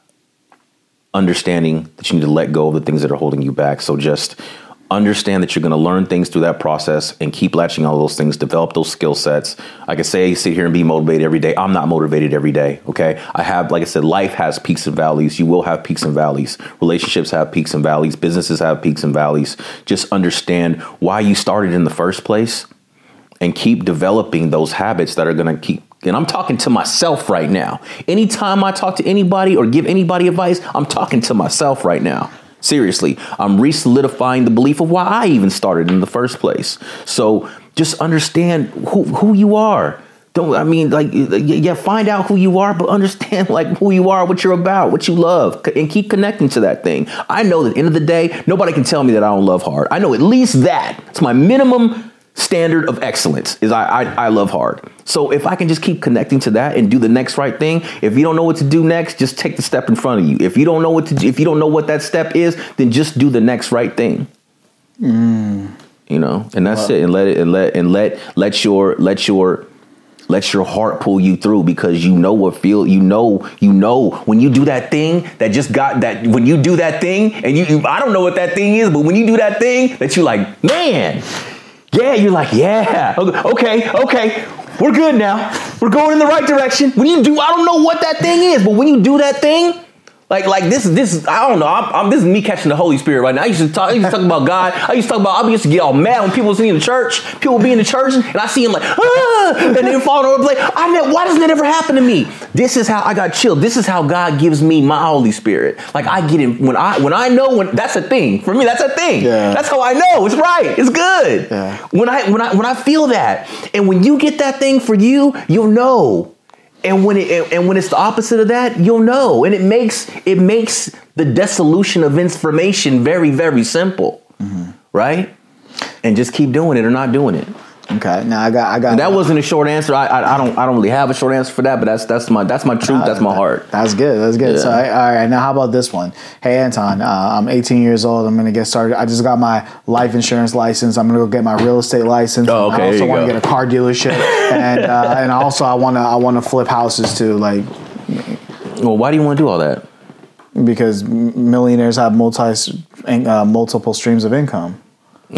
understanding that you need to let go of the things that are holding you back. So just understand that you're going to learn things through that process and keep latching all those things, develop those skill sets. I can say, sit here and be motivated every day. I'm not motivated every day. Okay. I have, like I said, life has peaks and valleys. You will have peaks and valleys. Relationships have peaks and valleys. Businesses have peaks and valleys. Just understand why you started in the first place and keep developing those habits that are going to keep and I'm talking to myself right now. Anytime I talk to anybody or give anybody advice, I'm talking to myself right now. Seriously, I'm re solidifying the belief of why I even started in the first place. So just understand who, who you are. Don't, I mean, like, yeah, find out who you are, but understand, like, who you are, what you're about, what you love, and keep connecting to that thing. I know that at the end of the day, nobody can tell me that I don't love hard. I know at least that. It's my minimum standard of excellence is I, I I love hard. So if I can just keep connecting to that and do the next right thing, if you don't know what to do next, just take the step in front of you. If you don't know what to do, if you don't know what that step is, then just do the next right thing. Hmm. You know, and that's it. And let it and let and let let your let your let your heart pull you through because you know what feel you know you know when you do that thing that just got that when you do that thing and you, you I don't know what that thing is but when you do that thing that you like man Yeah, you're like, yeah, okay, okay, we're good now. We're going in the right direction. When you do, I don't know what that thing is, but when you do that thing, like, like this, this, I don't know. I'm, I'm, this is me catching the Holy Spirit right now. I used to talk, I used to talk about God. I used to talk about. I used to get all mad when people was in the church. People be in the church, and I see him like, ah, and then falling over. Like, I never, why doesn't that ever happen to me? This is how I got chilled. This is how God gives me my Holy Spirit. Like I get it when I when I know when that's a thing for me. That's a thing. Yeah. That's how I know it's right. It's good. Yeah. When I when I when I feel that, and when you get that thing for you, you'll know and when it and when it's the opposite of that you'll know. And it makes it makes the dissolution of information very very simple. Mm-hmm. Right? And just keep doing it or not doing it Okay. Now I got I got and that wasn't a short answer I, I i don't i don't really have a short answer for that but that's that's my that's my truth that's my heart That's good. That's good. So, Yeah. I, all right. Now, how about this one? Hey, Anton, uh, I'm 18 years old. I'm going to get started. I just got my life insurance license. I'm going to go get my real estate license. Oh, okay, I also want to get a car dealership, and uh, and also I want to I want to flip houses too, like well why do you want to do all that because millionaires have multi uh, multiple streams of income.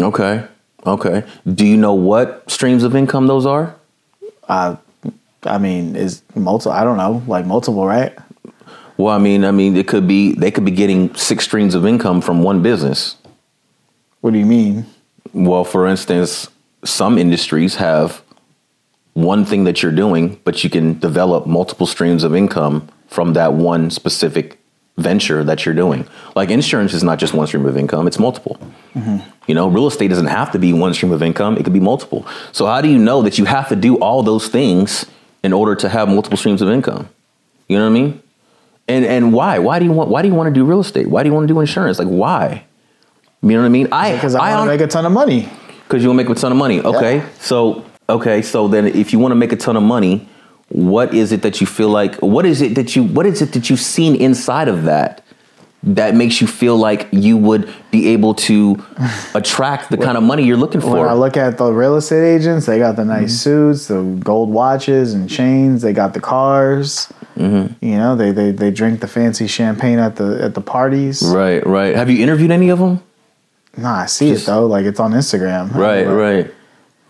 okay okay do you know what streams of income those are I, I mean, is multiple? I don't know, like multiple, right? well i mean i mean it could be they could be getting six streams of income from one business What do you mean? Well, for instance, some industries have one thing that you're doing, but you can develop multiple streams of income from that one specific venture that you're doing. Like insurance is not just one stream of income, it's multiple. Mm-hmm. You know, real estate doesn't have to be one stream of income, it could be multiple. So, how do you know that you have to do all those things in order to have multiple streams of income? You know what I mean? And and why? Why do you want why do you want to do real estate? Why do you want to do insurance? Like why? You know what I mean? I Because I, I want to make a ton of money. because you want to make a ton of money. Okay. Yeah. So, okay. So then if you want to make a ton of money, what is it that you feel like, what is it that you, what is it that you've seen inside of that that makes you feel like you would be able to attract the kind of money you're looking When for? I look at the real estate agents, they got the nice Mm-hmm. suits, the gold watches and chains. They got the cars. Mm-hmm. You know, they, they they drink the fancy champagne at the at the parties. right, right. Have you interviewed any of them? Nah, I see Just- it though. Like it's on Instagram. Right, right,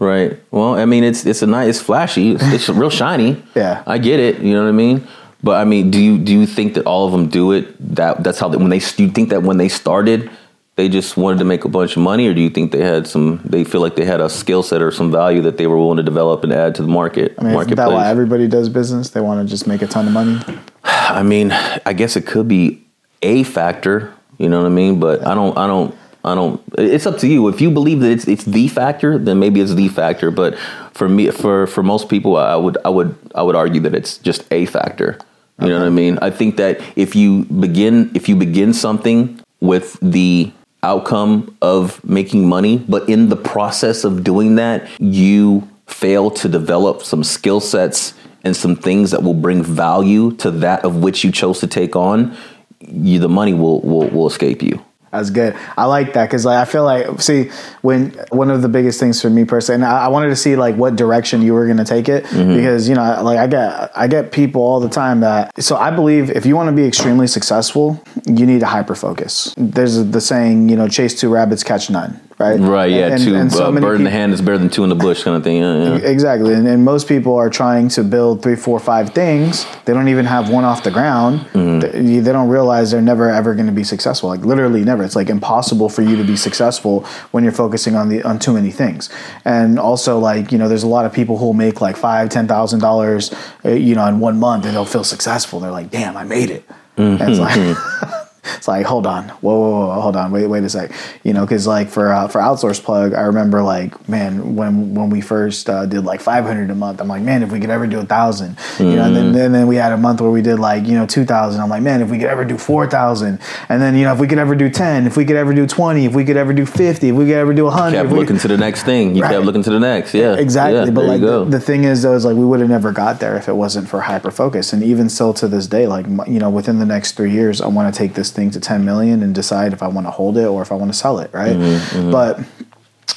right. Well, I mean, it's it's a nice, it's flashy, it's, it's real shiny. Yeah. I get it. You know what I mean. But I mean, do you do you think that all of them do it? That that's how they, when they do you think that when they started, they just wanted to make a bunch of money, or do you think they had some? They feel like they had a skill set or some value that they were willing to develop and add to the market I mean, isn't that why everybody does business? They want to just make a ton of money. I mean, I guess it could be a factor. You know what I mean? But I don't. I don't. I don't. It's up to you. If you believe that it's it's the factor, then maybe it's the factor. But for me, for for most people, I would I would I would argue that it's just a factor. You know what I mean? I think that if you begin if you begin something with the outcome of making money, but in the process of doing that, you fail to develop some skill sets and some things that will bring value to that of which you chose to take on, you, the money will, will will escape you. That's good. I like that because like I feel like see when one of the biggest things for me personally, and I, I wanted to see like what direction you were going to take it Mm-hmm. because you know like I get I get people all the time that so I believe if you want to be extremely successful, you need to hyper focus. There's the saying you know chase two rabbits catch none, right? Right? Yeah. And- two and so uh, bird in the hand is better than two in the bush, kind of thing. Yeah, yeah. Exactly, and, and most people are trying to build three, four, five things. They don't even have one off the ground. Mm-hmm. They, they don't realize they're never ever going to be successful. Like literally, never. It's like impossible for you to be successful when you're focusing on the on too many things. And also, like you know, there's a lot of people who'll make like five, ten thousand dollars, uh, you know, in one month, and they'll feel successful. They're like, "Damn, I made it." It's like. It's like, hold on, whoa, whoa, whoa, hold on, wait, wait a sec, you know, because like for uh, for outsource plug, I remember like, man, when when we first uh, did like five hundred a month, I'm like, man, if we could ever do a thousand, you know, and then, then then we had a month where we did like you know two thousand. I'm like, man, if we could ever do four thousand, and then you know if we could ever do ten, if we could ever do twenty, if we could ever do fifty, if we could ever do hundred, Kept if we looking to the next thing. You Right. kept looking to the next. Yeah. Exactly, Yeah, but like the, the thing is, though, is like we would have never got there if it wasn't for hyper focus. And even still to this day, like you know, within the next three years, I want to take this thing to ten million and decide if I want to hold it or if I want to sell it, right? Mm-hmm, But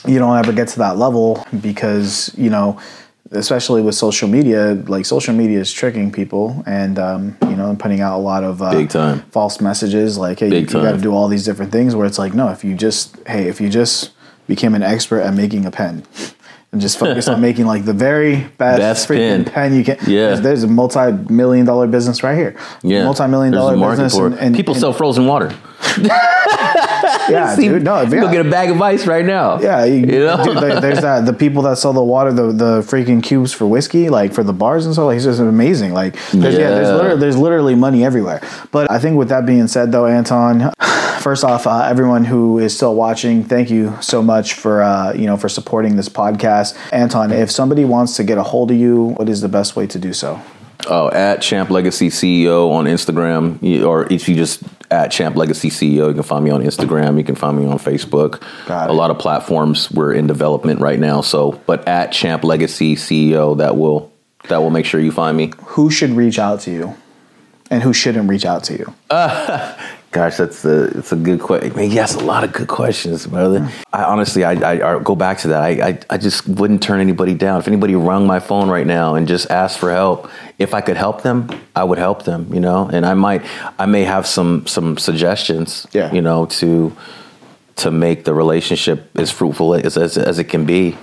you don't ever get to that level because you know especially with social media like social media is tricking people and um, you know and putting out a lot of uh, Big time. false messages like hey Big you, got to do all these different things where it's like no if you just hey if you just became an expert at making a pen. And just focus on making like the very best, Best freaking pen. pen. you can. Yeah. there's, there's a multi-million dollar business right here. Yeah, multi-million dollar business. And, and People and- sell frozen water. yeah, See, dude. No, yeah. Go get a bag of ice right now. Yeah, you, you know. dude, there- there's that the people that sell the water, the the freaking cubes for whiskey, like for the bars and stuff. Like, it's just amazing. Like, there's, yeah. there's literally, there's literally money everywhere. But I think with that being said, though, Anton, first off, uh, everyone who is still watching, thank you so much for uh, you know for supporting this podcast, Anton. If somebody wants to get a hold of you, what is the best way to do so? Oh, at Champ Legacy CEO on Instagram, or if you just at Champ Legacy CEO, you can find me on Instagram. You can find me on Facebook. A lot of platforms we're in development right now. So, but at Champ Legacy CEO, that will that will make sure you find me. Who should reach out to you, and who shouldn't reach out to you? Gosh, that's a it's a good question. Man, yes, a lot of good questions, brother. I honestly, I, I, I go back to that. I, I I just wouldn't turn anybody down. If anybody rung my phone right now and just asked for help, if I could help them, I would help them. You know, and I might, I may have some some suggestions. Yeah. You know, to to make the relationship as fruitful as as, as it can be.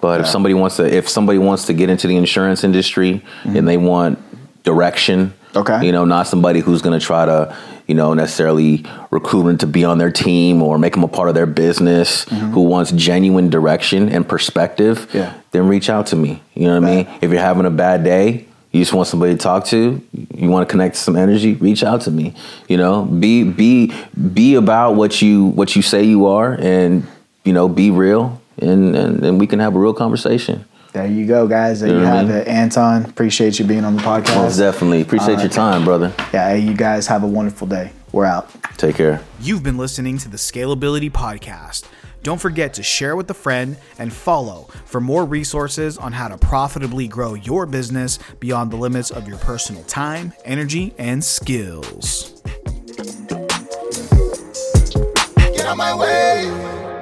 But if somebody wants to, if somebody wants to get into the insurance industry and they want direction, Mm-hmm. Okay. you know, not somebody who's going to try to, you know, necessarily recruit them to be on their team or make them a part of their business, who wants genuine direction and perspective, Mm-hmm. Yeah. then reach out to me. You know what I mean? If you're having a bad day, you just want somebody to talk to, you want to connect to some energy, reach out to me. You know, be be be about what you what you say you are and you know, be real and and, and we can have a real conversation. There you go, guys. There you know what have mean? it, Anton. Appreciate you being on the podcast. Most podcast. definitely. Appreciate your uh, time, brother. Yeah, hey, you guys have a wonderful day. We're out. Take care. You've been listening to the Scalability Podcast. Don't forget to share with a friend and follow for more resources on how to profitably grow your business beyond the limits of your personal time, energy, and skills. Get out my way.